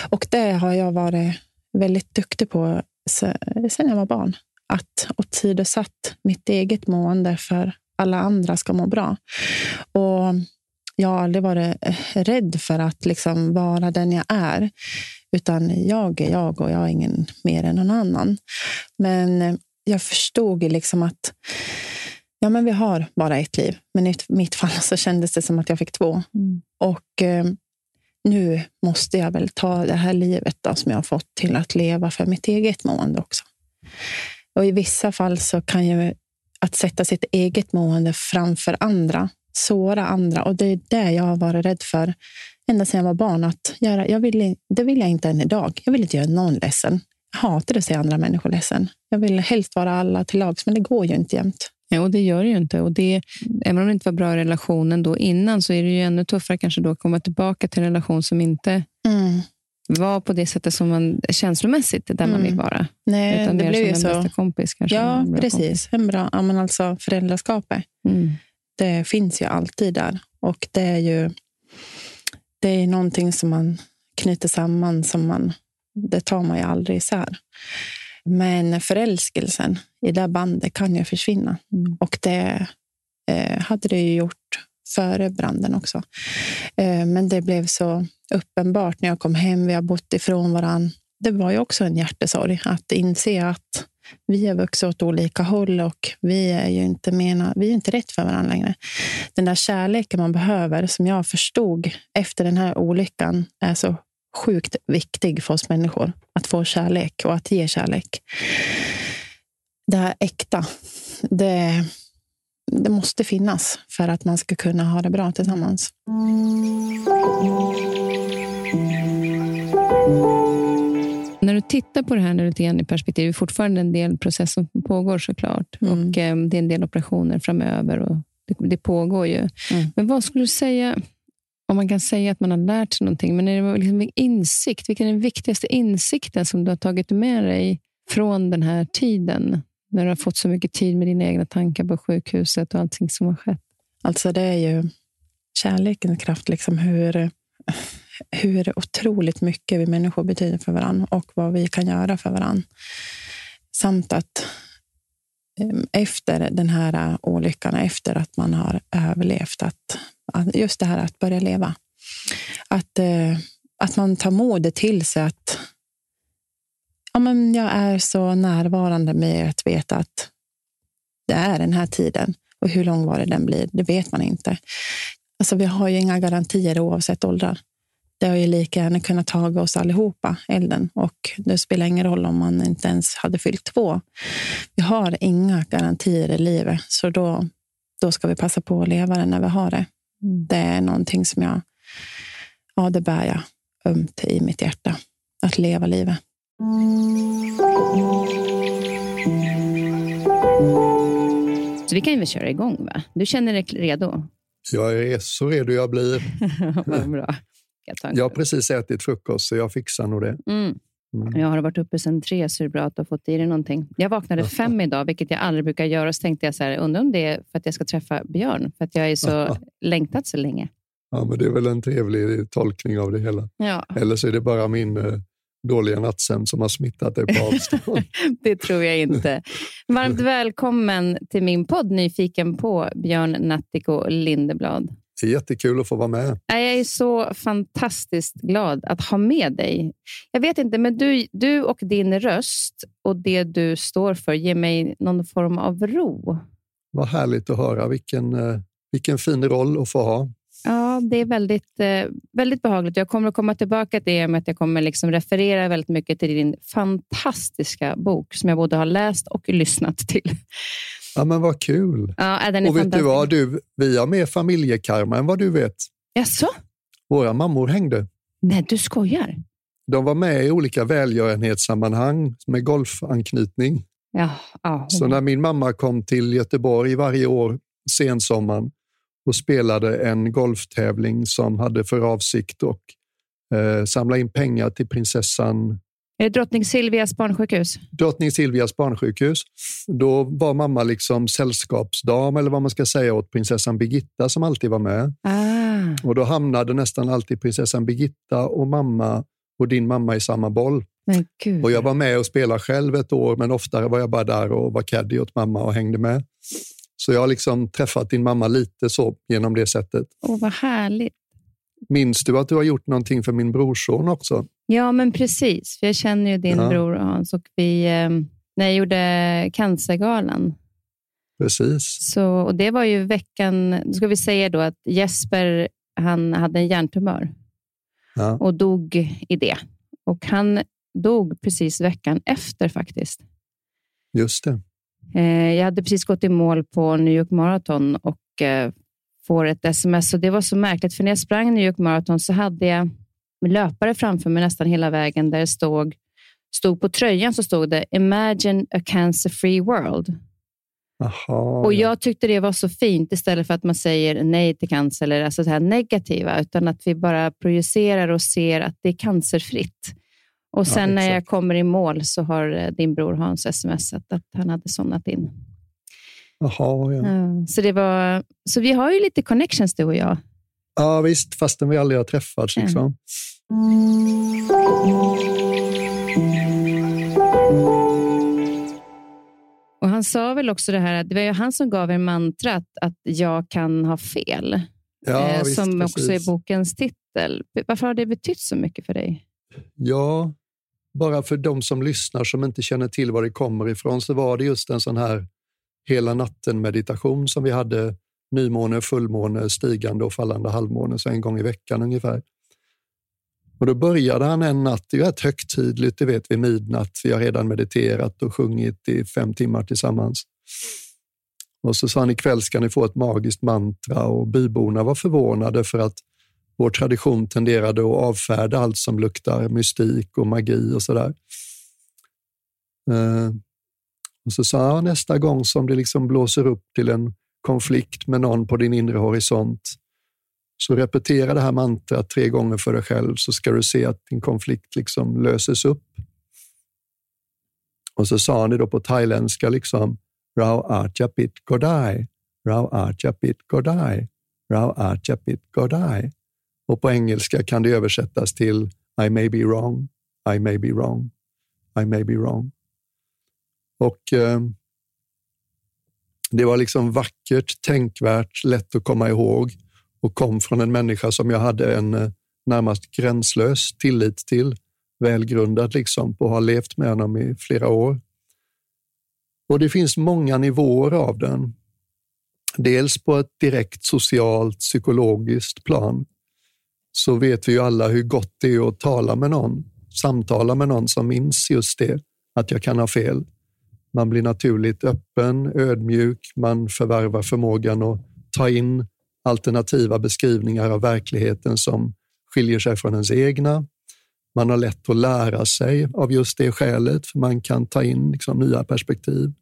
och det har jag varit väldigt duktig på se- sen jag var barn. Att åsidosatt mitt eget mående för alla andra ska må bra. Och jag har aldrig varit eh, rädd för att liksom vara den jag är. Utan jag är jag och jag är ingen mer än någon annan. Men eh, jag förstod liksom att ja, men vi har bara ett liv. Men i mitt fall så kändes det som att jag fick två. Mm. Och eh, nu måste jag väl ta det här livet då, som jag har fått till att leva för mitt eget mående också. Och i vissa fall så kan ju att sätta sitt eget mående framför andra, såra andra. Och det är det jag har varit rädd för ända sedan jag var barn. Att göra, jag vill, det vill jag inte än idag. Jag vill inte göra någon ledsen. Jag hatar att se andra människor ledsen. Jag vill helst vara alla till lags, men det går ju inte jämt. Ja, och det gör det ju inte. Och det, även om det inte var bra i relationen då innan så är det ju ännu tuffare kanske då att komma tillbaka till en relation som inte var på det sättet som man känslomässigt där man Mm. vill vara. Nej, utan det mer blev ju som en så. bästa kompis. Kanske, Ja, precis. En bra, ja, men alltså föräldraskapet. kompis. Mm. det finns ju alltid där. Och det är ju det är någonting som man knyter samman. Som man, det tar man ju aldrig isär. Men förälskelsen i det bandet kan ju försvinna. Mm. Och det eh, hade det ju gjort före branden också. Eh, men det blev så uppenbart när jag kom hem. Vi har bott ifrån varann. Det var ju också en hjärtesorg att inse att vi har vuxit åt olika håll och vi är ju inte, mena, vi är inte rätt för varandra längre. Den där kärleken man behöver, som jag förstod efter den här olyckan, är så sjukt viktig för oss människor. Att få kärlek och att ge kärlek. Det här äkta, det, det måste finnas för att man ska kunna ha det bra tillsammans. När du tittar på det här lite grann i perspektiv, det är fortfarande en del process som pågår såklart. Mm. Och eh, det är en del operationer framöver och det, det pågår ju. Mm. Men vad skulle du säga, om man kan säga att man har lärt sig någonting, men är det liksom insikt? Vilken är den viktigaste insikten som du har tagit med dig från den här tiden? När du har fått så mycket tid med dina egna tankar på sjukhuset och allting som har skett. Alltså det är ju kärlekens kraft, liksom hur, hur otroligt mycket vi människor betyder för varandra och vad vi kan göra för varandra. Samt att ehm, efter den här äh, olyckan, efter att man har överlevt, att, just det här att börja leva. Att, äh, att man tar modet till sig att ja, men jag är så närvarande med att veta att det är den här tiden. Och hur långvarig den blir, det vet man inte. Alltså, vi har ju inga garantier oavsett åldrar. Det har ju lika gärna kunnat ta oss allihopa, elden. Och det spelar ingen roll om man inte ens hade fyllt två. Vi har inga garantier i livet, så då, då ska vi passa på att leva det när vi har det. Det är någonting som jag, ja, det bär jag ömt i mitt hjärta. Att leva livet. Så vi kan ju väl köra igång, va? Du känner dig redo? Jag är så redo jag blir. (laughs) Vad bra. Jag, har precis ätit frukost så jag fixar nog det. Mm. Mm. Jag har varit uppe sedan tre, så det är bra att du har fått i dig någonting. Jag vaknade fem idag, vilket jag aldrig brukar göra. Så tänkte jag så här, undrar om det är för att jag ska träffa Björn, för att jag är så (laughs) längtat så länge. Ja, men det är väl en trevlig tolkning av det hela. Ja, Eller så är det bara min eh, dåliga nattsömn som har smittat dig på avstånd. (laughs) det tror jag inte. Varmt (laughs) välkommen till min podd Nyfiken på Björn Nattiko Lindeblad. Det är jättekul att få vara med. Jag är så fantastiskt glad att ha med dig. Jag vet inte, men du, du och din röst och det du står för ger mig någon form av ro. Vad härligt att höra. Vilken, eh, vilken fin roll att få ha. Ja, det är väldigt, eh, väldigt behagligt. Jag kommer att komma tillbaka till det med att jag kommer liksom referera väldigt mycket till din fantastiska bok som jag både har läst och lyssnat till. Ja, men vad kul. Ja, den är och vet du vad? Du, vi har mer familjekarma än vad du vet. Jaså? Våra mammor hängde. Nej, du skojar? De var med i olika välgörenhetssammanhang med golfanknytning. Ja, ja. Så när min mamma kom till Göteborg varje år sensommaren och spelade en golftävling som hade för avsikt att eh, samla in pengar till prinsessan Är det drottning Silvias barnsjukhus? Drottning Silvias barnsjukhus. Då var mamma liksom sällskapsdam eller vad man ska säga åt prinsessan Birgitta som alltid var med. Ah, Och då hamnade nästan alltid prinsessan Birgitta och mamma och din mamma i samma boll. Och jag var med och spelade själv ett år, men oftare var jag bara där och var caddy åt mamma och hängde med. Så jag har liksom träffat din mamma lite så genom det sättet. Åh, vad härligt. Minns du att du har gjort någonting för min brorson också? Ja, men precis. För jag känner ju din Ja. bror Hans och vi, eh, när jag gjorde Cancergalan, Precis. så, och det var ju veckan, då ska vi säga då att Jesper han hade en hjärntumör Ja. och dog i det. Och han dog precis veckan efter faktiskt. Just det. Eh, jag hade precis gått i mål på New York Marathon och eh, får ett sms. Och Det var så märkligt, för när jag sprang New York Marathon så hade jag löpare framför mig nästan hela vägen där det stod, stod på tröjan så stod det Imagine a cancer-free world. Aha, Och ja. Jag tyckte det var så fint istället för att man säger nej till cancer eller alltså så här negativa, utan att vi bara projicerar och ser att det är cancerfritt. Och sen när jag kommer i mål så har eh, din bror Hans smsat att han hade somnat in. Jaha, ja. Ja, så, det var, så vi har ju lite connections du och jag. ja, visst, fastän vi aldrig har träffats. Ja. Liksom. Och Han sa väl också det här, det var ju han som gav er mantrat att jag kan ha fel, Ja, eh, visst, som också är precis. bokens titel. Varför har det betytt så mycket för dig? Ja, bara för de som lyssnar som inte känner till var det kommer ifrån så var det just en sån här hela natten-meditation som vi hade nymåne, fullmåne, stigande och fallande halvmåne, så en gång i veckan ungefär. Och då började han en natt, det är ju rätt högtidligt, det vet vi, midnatt. Vi har redan mediterat och sjungit i fem timmar tillsammans. Och så sa han ikväll ska ni få ett magiskt mantra och byborna var förvånade för att vår tradition tenderade att avfärda allt som luktar mystik och magi och sådär. Eh, och så sa han nästa gång som det liksom blåser upp till en konflikt med någon på din inre horisont, så repetera det här mantrat tre gånger för dig själv så ska du se att din konflikt liksom löses upp. Och så sa han det då på thailändska, liksom, Rao Archapit Godai, Rao Archapit Godai, Rao Archapit Godai. Och på engelska kan det översättas till I may be wrong, I may be wrong, I may be wrong. Och eh, det var liksom vackert, tänkvärt, lätt att komma ihåg och kom från en människa som jag hade en eh, närmast gränslös tillit till, välgrundad liksom, och har levt med honom i flera år. Och det finns många nivåer av den. Dels på ett direkt socialt, psykologiskt plan så vet vi ju alla hur gott det är att tala med någon, samtala med någon som minns just det, att jag kan ha fel. Man blir naturligt öppen, ödmjuk, man förvärvar förmågan att ta in alternativa beskrivningar av verkligheten som skiljer sig från ens egna. Man har lätt att lära sig av just det skälet, för man kan ta in liksom nya perspektiv.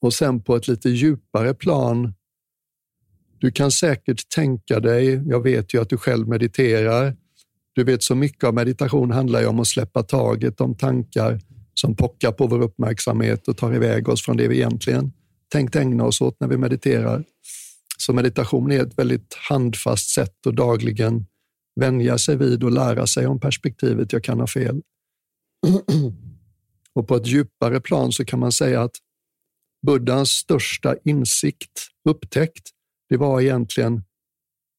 Och sen på ett lite djupare plan, du kan säkert tänka dig, jag vet ju att du själv mediterar, du vet så mycket av meditation handlar ju om att släppa taget om tankar som pockar på vår uppmärksamhet och tar iväg oss från det vi egentligen tänkt ägna oss åt när vi mediterar. Så meditation är ett väldigt handfast sätt att dagligen vänja sig vid och lära sig om perspektivet jag kan ha fel. (clears throat) Och på ett djupare plan så kan man säga att Buddhas största insikt, upptäckt, det var egentligen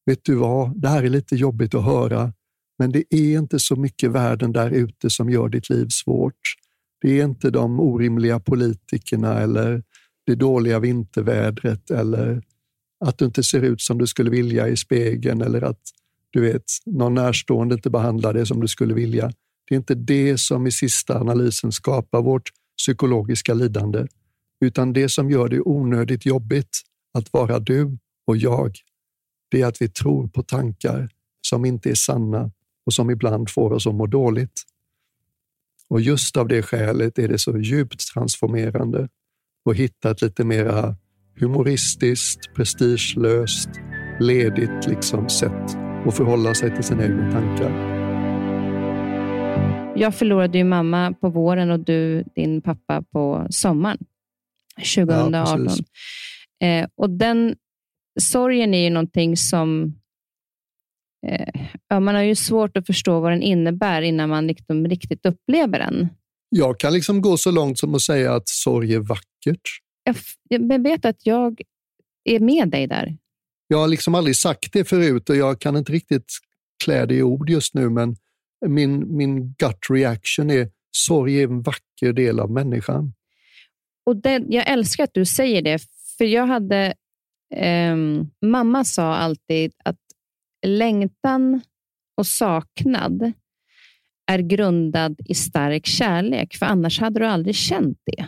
vet du vad, det här är lite jobbigt att höra, men det är inte så mycket världen där ute som gör ditt liv svårt. Det är inte de orimliga politikerna eller det dåliga vintervädret eller att du inte ser ut som du skulle vilja i spegeln eller att du vet, någon närstående inte behandlar dig som du skulle vilja. Det är inte det som i sista analysen skapar vårt psykologiska lidande, utan det som gör det onödigt jobbigt att vara du och jag, det är att vi tror på tankar som inte är sanna och som ibland får oss att må dåligt. Och just av det skälet är det så djupt transformerande att hitta ett lite mera humoristiskt, prestigelöst, ledigt liksom sätt att förhålla sig till sina egna tankar. Jag förlorade ju mamma på våren och du din pappa på sommaren 2018. Ja, eh, och den sorgen är ju någonting som ja, man har ju svårt att förstå vad den innebär innan man liksom riktigt upplever den. Jag kan liksom gå så långt som att säga att sorg är vackert. Jag, jag vet att jag är med dig där. Jag har liksom aldrig sagt det förut och jag kan inte riktigt klä det i ord just nu, men min, min gut reaction är sorg är en vacker del av människan. Och det, Jag älskar att du säger det, för jag hade... Eh, mamma sa alltid att längtan och saknad är grundad i stark kärlek, för annars hade du aldrig känt det.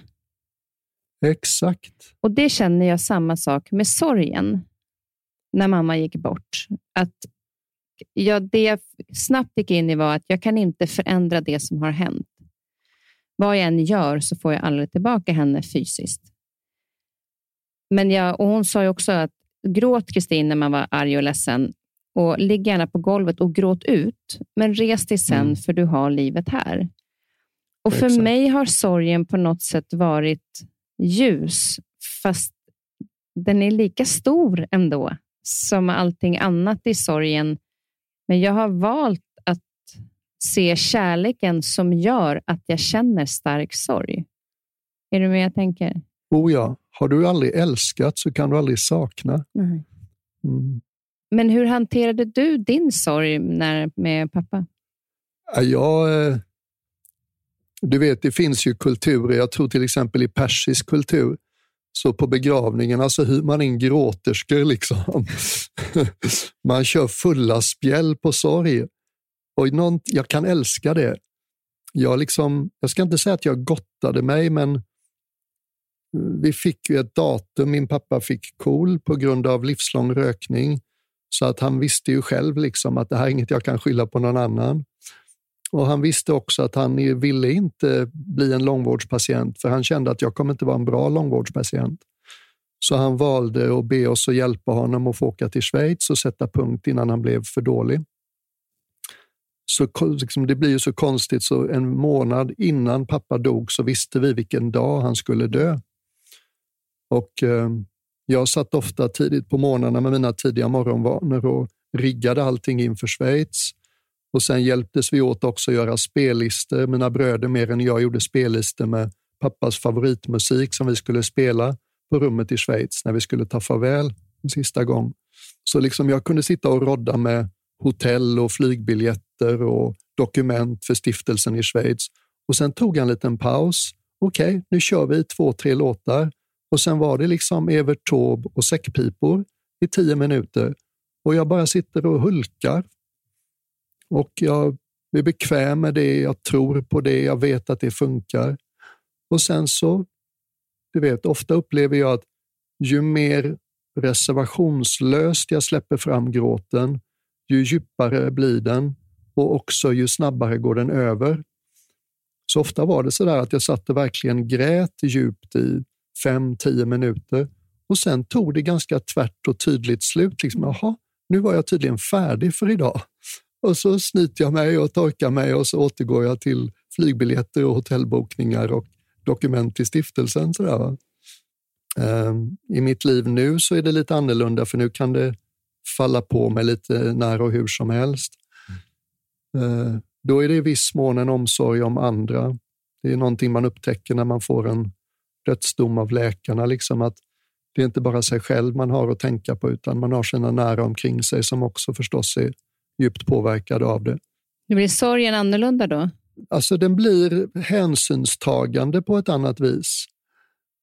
Exakt. Och det känner jag samma sak med sorgen när mamma gick bort. Att jag, det jag snabbt gick in i var att jag kan inte förändra det som har hänt. Vad jag än gör så får jag aldrig tillbaka henne fysiskt. Men jag, och Hon sa också att gråt Kristin när man var arg och ledsen och ligg gärna på golvet och gråt ut, men res dig sen mm. för du har livet här. Och För Exakt. mig har sorgen på något sätt varit ljus, fast den är lika stor ändå som allting annat i sorgen. Men jag har valt att se kärleken som gör att jag känner stark sorg. Är du med jag tänker? Oh ja. Har du aldrig älskat så kan du aldrig sakna. Mm. Mm. Men hur hanterade du din sorg när, med pappa? Jag, eh, du vet, det finns ju kulturer. Jag tror till exempel i persisk kultur så på begravningarna så alltså hyr man in gråterskor. Liksom. (laughs) man kör fulla spjäll på sorg. Och någon, jag kan älska det. Jag, liksom, jag ska inte säga att jag gottade mig, men eh, vi fick ju ett datum. Min pappa fick KOL på grund av livslång rökning. Så att han visste ju själv liksom att det här är inget jag kan skylla på någon annan. Och Han visste också att han ville inte bli en långvårdspatient, för han kände att jag kommer inte vara en bra långvårdspatient. Så han valde att be oss att hjälpa honom att få åka till Schweiz och sätta punkt innan han blev för dålig. Så liksom, Det blir ju så konstigt, så en månad innan pappa dog så visste vi vilken dag han skulle dö. Och eh, jag satt ofta tidigt på morgnarna med mina tidiga morgonvanor och riggade allting inför Schweiz. Och sen hjälptes vi åt också att göra spellistor. Mina bröder mer än jag gjorde spellistor med pappas favoritmusik som vi skulle spela på rummet i Schweiz när vi skulle ta farväl en sista gång. Så liksom jag kunde sitta och rodda med hotell och flygbiljetter och dokument för stiftelsen i Schweiz. Och sen tog jag en liten paus. Okej, okay, nu kör vi två, tre låtar. Och sen var det liksom Evert Taube och säckpipor i tio minuter. Och jag bara sitter och hulkar och jag är bekväm med det, jag tror på det, jag vet att det funkar. Och sen så, du vet, ofta upplever jag att ju mer reservationslöst jag släpper fram gråten, ju djupare blir den och också ju snabbare går den över. Så ofta var det så där att jag satt och verkligen grät djupt i fem, tio minuter och sen tog det ganska tvärt och tydligt slut. Liksom, Jaha, nu var jag tydligen färdig för idag. Och så snyter jag mig och torkar mig och så återgår jag till flygbiljetter och hotellbokningar och dokument till stiftelsen. Sådär. Ehm, I mitt liv nu så är det lite annorlunda för nu kan det falla på mig lite när och hur som helst. Ehm, då är det i viss mån en omsorg om andra. Det är någonting man upptäcker när man får en dödsdom av läkarna, liksom att det är inte bara sig själv man har att tänka på, utan man har sina nära omkring sig som också förstås är djupt påverkade av det. Det blir sorgen annorlunda då? Alltså den blir hänsynstagande på ett annat vis.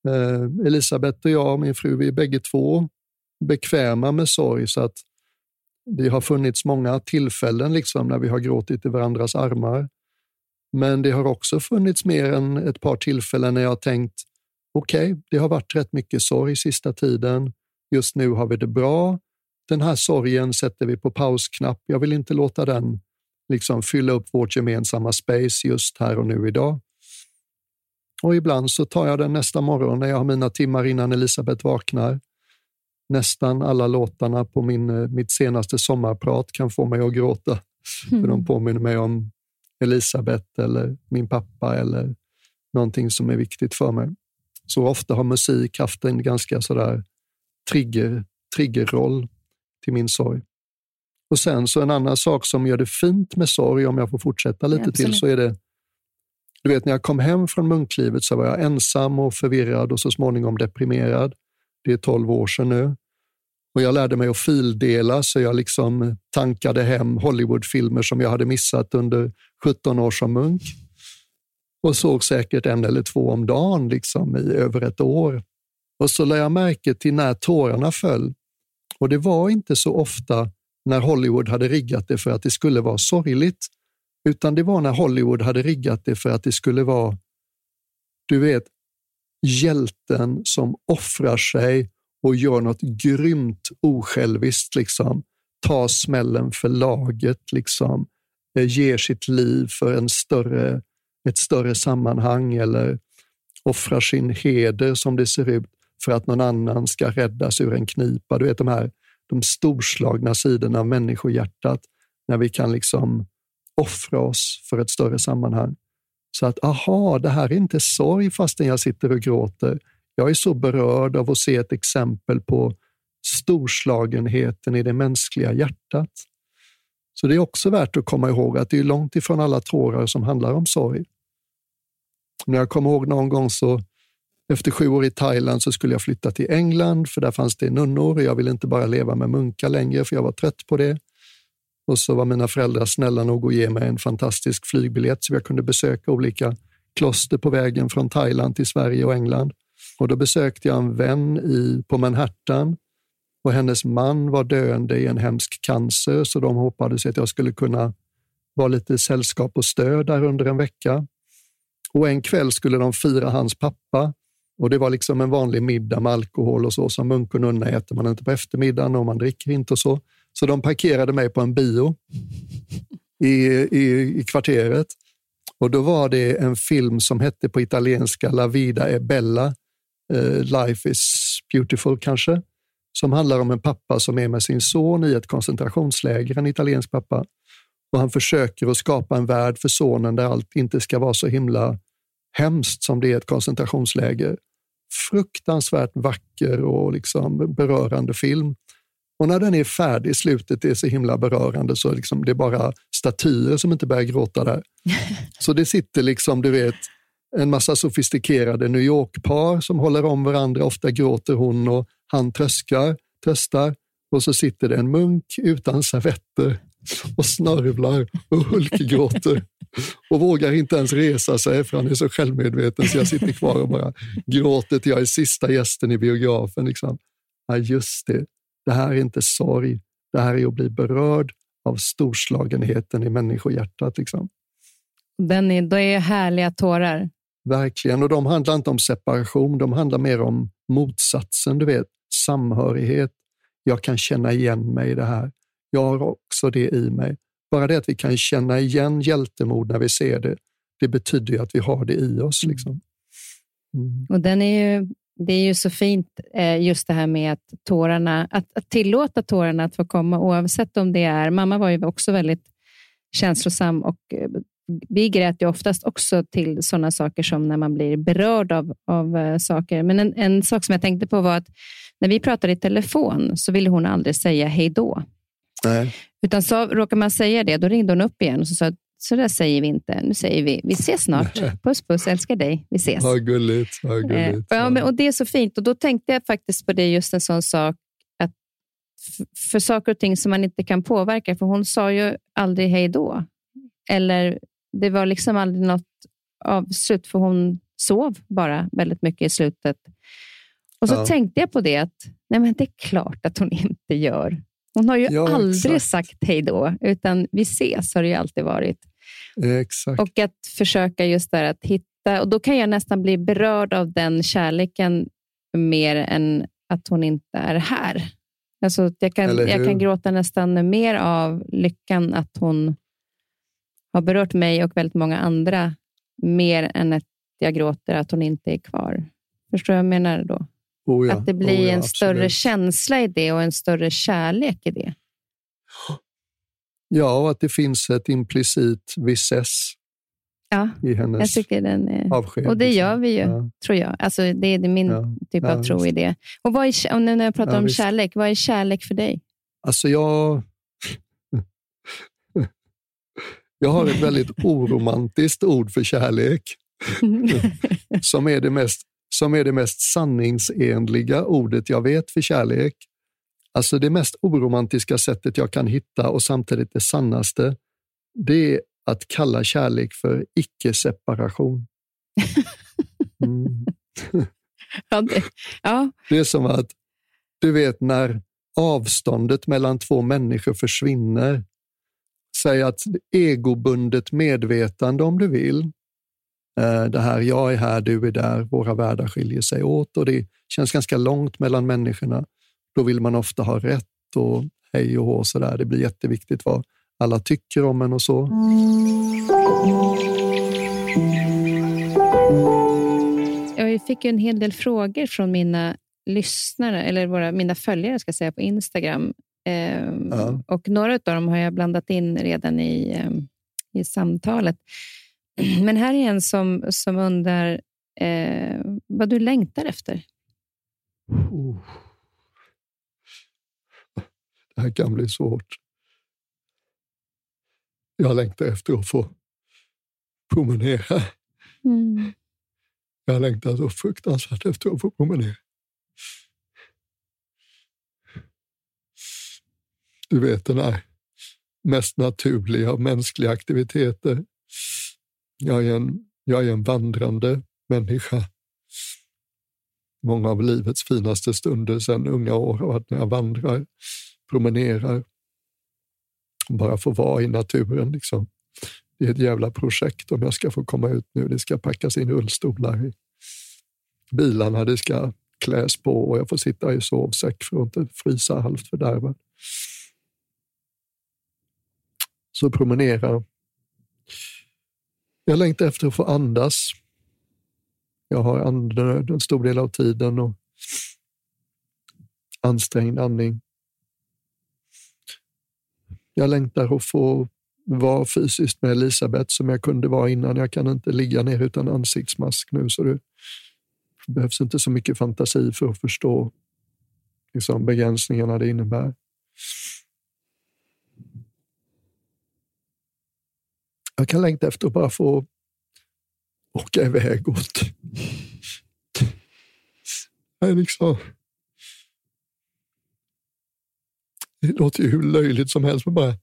Eh, Elisabeth och jag, min fru, vi är bägge två bekväma med sorg så att det har funnits många tillfällen liksom när vi har gråtit i varandras armar. Men det har också funnits mer än ett par tillfällen när jag har tänkt okej, okay, det har varit rätt mycket sorg sista tiden. Just nu har vi det bra. Den här sorgen sätter vi på pausknapp. Jag vill inte låta den liksom fylla upp vårt gemensamma space just här och nu idag. Och ibland så tar jag den nästa morgon när jag har mina timmar innan Elisabeth vaknar. Nästan alla låtarna på min, eh, mitt senaste sommarprat kan få mig att gråta. Mm. För de påminner mig om Elisabeth eller min pappa eller någonting som är viktigt för mig. Så ofta har musik haft en ganska sådär trigger, triggerroll till min sorg. Och sen så en annan sak som gör det fint med sorg, om jag får fortsätta lite ja, till, så är det du vet, när jag kom hem från munklivet så var jag ensam och förvirrad och så småningom deprimerad. Det är 12 år sedan nu. Och jag lärde mig att fildela, så jag liksom tankade hem Hollywoodfilmer som jag hade missat under 17 år som munk. Och såg säkert en eller två om dagen liksom, i över ett år. Och så lade jag märke till när tårarna föll. Och det var inte så ofta när Hollywood hade riggat det för att det skulle vara sorgligt, utan det var när Hollywood hade riggat det för att det skulle vara, du vet, hjälten som offrar sig och gör något grymt osjälviskt, liksom. tar smällen för laget, liksom. Eh, ger sitt liv för en större, ett större sammanhang eller offrar sin heder som det ser ut för att någon annan ska räddas ur en knipa. Du vet de här de storslagna sidorna av människohjärtat när vi kan liksom offra oss för ett större sammanhang. Så att, aha, det här är inte sorg fastän jag sitter och gråter. Jag är så berörd av att se ett exempel på storslagenheten i det mänskliga hjärtat. Så det är också värt att komma ihåg att det är långt ifrån alla tårar som handlar om sorg. När jag kommer ihåg någon gång så efter sju år i Thailand så skulle jag flytta till England för där fanns det nunnor och jag ville inte bara leva med munkar längre för jag var trött på det. Och så var mina föräldrar snälla nog att ge mig en fantastisk flygbiljett så jag kunde besöka olika kloster på vägen från Thailand till Sverige och England. Och då besökte jag en vän i, på Manhattan och hennes man var döende i en hemsk cancer så de hoppades att jag skulle kunna vara lite sällskap och stöd där under en vecka. Och en kväll skulle de fira hans pappa och det var liksom en vanlig middag med alkohol och så. Som munk och nunna äter man inte på eftermiddagen och man dricker inte och så. Så de parkerade mig på en bio i, i, i kvarteret. Och då var det en film som hette på italienska La vida e bella, eh, Life is beautiful kanske, som handlar om en pappa som är med sin son i ett koncentrationsläger, en italiensk pappa. Och han försöker att skapa en värld för sonen där allt inte ska vara så himla hemskt som det är ett koncentrationsläger. Fruktansvärt vacker och liksom berörande film. Och när den är färdig, slutet är så himla berörande så liksom det är bara statyer som inte börjar gråta där. (laughs) Så det sitter liksom, du vet, en massa sofistikerade New York-par som håller om varandra. Ofta gråter hon och han tröskar, tröstar. Och så sitter det en munk utan servetter och snörvlar och hulkgråter och vågar inte ens resa sig för han är så självmedveten så jag sitter kvar och bara gråter till jag är sista gästen i biografen. Liksom. Ja, just det, det här är inte sorg. Det här är att bli berörd av storslagenheten i människohjärtat. Liksom. Den är, det är härliga tårar. Verkligen, och de handlar inte om separation, de handlar mer om motsatsen, du vet, samhörighet. Jag kan känna igen mig i det här. Jag har också det i mig. Bara det att vi kan känna igen hjältemod när vi ser det, det betyder ju att vi har det i oss. Mm. Liksom. Mm. Och den är ju, det är ju så fint, eh, just det här med att, tårarna, att, att tillåta tårarna att få komma oavsett om det är... Mamma var ju också väldigt känslosam och eh, vi grät ju oftast också till sådana saker som när man blir berörd av, av uh, saker. Men en, en, sak som jag tänkte på var att när vi pratade i telefon så ville hon aldrig säga hej då. Nej. Utan så råkar man säga det, då ringde hon upp igen och så sa Så där säger vi inte. Nu säger vi, vi ses snart. Puss puss, älskar dig. Vi ses. Vad gulligt. Vad Eh, gulligt. ja, men, och Det är så fint. Och Då tänkte jag faktiskt på det, just en sån sak, att för saker och ting som man inte kan påverka, för hon sa ju aldrig hej då. Eller det var liksom aldrig något avslut, för hon sov bara väldigt mycket i slutet. Och så Ja. tänkte jag på det, att nej, men det är klart att hon inte gör. Hon har ju Ja, aldrig exakt. sagt hej då, utan vi ses har det ju alltid varit. Exakt. Och att försöka just där att hitta, och då kan jag nästan bli berörd av den kärleken mer än att hon inte är här. Alltså, jag, kan, jag kan gråta nästan mer av lyckan att hon har berört mig och väldigt många andra mer än att jag gråter att hon inte är kvar. Förstår du vad jag menar då? Oh ja, att det blir oh ja, en absolut. större känsla i det och en större kärlek i det. Ja, och att det finns ett implicit visess Ja, i jag hennes tycker den är... avsked. Och det liksom. gör vi ju, Ja. tror jag. Alltså, det är min typ av tro visst. i det. Och, vad är, och nu när jag pratar om visst. kärlek, vad är kärlek för dig? Alltså jag... Jag har ett väldigt oromantiskt ord för kärlek (laughs) som är det mest, som är det mest sanningsenliga ordet jag vet för kärlek. Alltså det mest oromantiska sättet jag kan hitta och samtidigt det sannaste, det är att kalla kärlek för icke-separation. (laughs) Mm. ja, det, ja, Det är som att, du vet när avståndet mellan två människor försvinner. Säg att egobundet medvetande om du vill. Eh, det här, jag är här, du är där, våra världar skiljer sig åt och det känns ganska långt mellan människorna. Då vill man ofta ha rätt och hej och hå Så där. Det blir jätteviktigt vad alla tycker om en och så. jag fick ju en hel del frågor från mina lyssnare, eller våra, mina följare ska jag säga, på Instagram. Ehm, Ja. Och några av dem har jag blandat in redan i, ehm, i samtalet. (clears throat) Men här är en som, som undrar eh, vad du längtar efter. Oh. Det här kan bli svårt. Jag längtar efter att få promenera. Jag längtar så fruktansvärt efter att få promenera. Du vet den här mest naturliga av mänskliga aktiviteter. Jag är en, jag är en vandrande människa. Många av livets finaste stunder sedan unga år har varit när jag vandrar, promenerar. Bara får vara i naturen. Liksom. Det är ett jävla projekt om jag ska få komma ut nu. Det ska packas in rullstolar i bilarna, det ska kläs på och jag får sitta i sovsäck för att inte frysa halvt fördärvad. Så promenera. Jag längtar efter att få andas. Jag har andnöd en stor del av tiden och ansträngd andning. Jag längtar att få vara fysiskt med Elisabeth som jag kunde vara innan. Jag kan inte ligga ner utan ansiktsmask nu så det behövs inte så mycket fantasi för att förstå liksom, begränsningarna det innebär. Jag kan längta efter att bara få åka iväg åt... Det liksom... Det låter ju hur löjligt som helst, men bara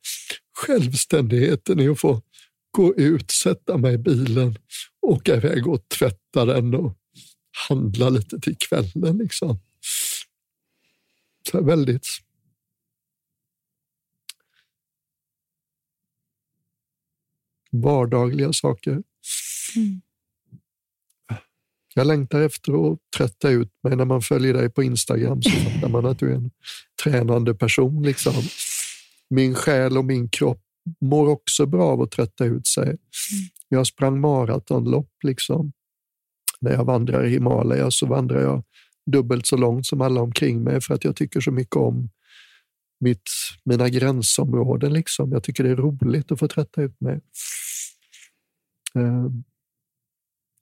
självständigheten i att få gå ut, sätta mig i bilen, åka iväg och tvätta den och handla lite till kvällen. Liksom. Så väldigt... Vardagliga saker. Jag längtar efter att trötta ut mig. När man följer dig på Instagram så fattar man att du är en tränande person. Liksom. Min själ och min kropp mår också bra av att trötta ut sig. Jag sprang maratonlopp. Liksom. När jag vandrar i Himalaya så vandrar jag dubbelt så långt som alla omkring mig för att jag tycker så mycket om mitt, mina gränsområden. Liksom. Jag tycker det är roligt att få trötta ut mig. Ehm,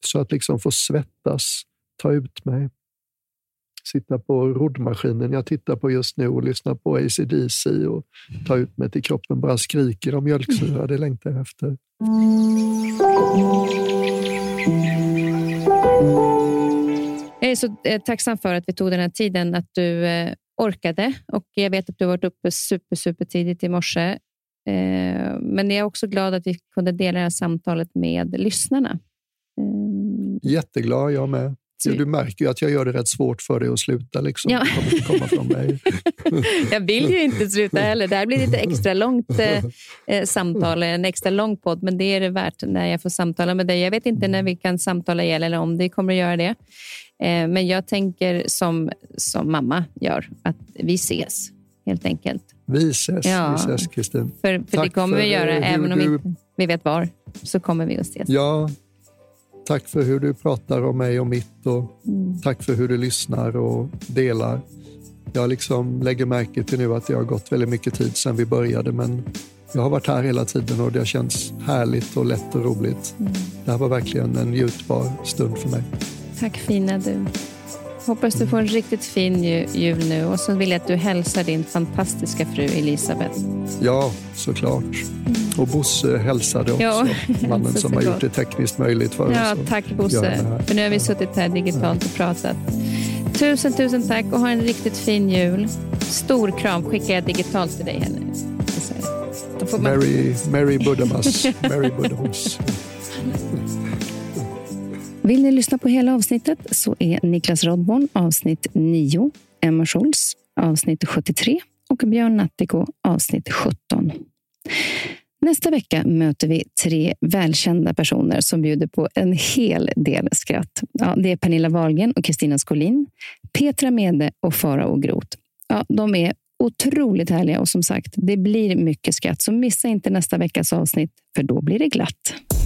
så att liksom få svettas, ta ut mig, sitta på roddmaskinen jag tittar på just nu och lyssna på ACDC och ta ut mig till kroppen bara skriker om mjölksyra. Det längtar jag efter. Jag är så eh, tacksam för att vi tog den här tiden, att du eh, orkade. Och Jag vet att du har varit uppe super, super tidigt i morse. Eh, men jag är också glad att vi kunde dela det här samtalet med lyssnarna. Jätteglad jag med. Så du märker ju att jag gör det rätt svårt för dig att sluta. Liksom. Ja. Kommer komma från mig. (laughs) jag vill ju inte sluta heller. Det här blir lite extra långt eh, (laughs) eh, samtal, en extra lång podd, men det är det värt när jag får samtala med dig. Jag vet inte när vi kan samtala igen eller om det kommer att göra det. Eh, men jag tänker som, som mamma gör, att vi ses helt enkelt. Vi ses, ja. vi ses Kristin. För, för det kommer vi göra, även om du... vi, vi vet var, så kommer vi att ses. Ja, Tack för hur du pratar om mig och mitt och mm. tack för hur du lyssnar och delar. Jag liksom lägger märke till nu att det har gått väldigt mycket tid sedan vi började men jag har varit här hela tiden och det har känts härligt och lätt och roligt. Mm. Det här var verkligen en njutbar stund för mig. Tack fina du. Hoppas du får en riktigt fin jul nu och så vill jag att du hälsar din fantastiska fru Elisabeth. Ja, såklart. Mm. Och Bosse hälsade också, ja, (laughs) mannen som har gjort det tekniskt möjligt för ja, oss. Tack Bosse, för nu har vi suttit här digitalt och pratat. Tusen, tusen tack och ha en riktigt fin jul. Stor kram skickar jag digitalt till dig här nu. Merry, Merry Buddhamas. (laughs) Merry Buddhamas. (laughs) Vill ni lyssna på hela avsnittet så är Niklas Rodborn avsnitt 9, Emma Scholz avsnitt 73 och Björn Nattiko avsnitt 17. Nästa vecka möter vi tre välkända personer som bjuder på en hel del skratt. Ja, det är Pernilla Wahlgren och Kristina Skolin, Petra Mede och Farao Groth. Ja, de är otroligt härliga och som sagt, det blir mycket skratt. Så missa inte nästa veckas avsnitt, för då blir det glatt.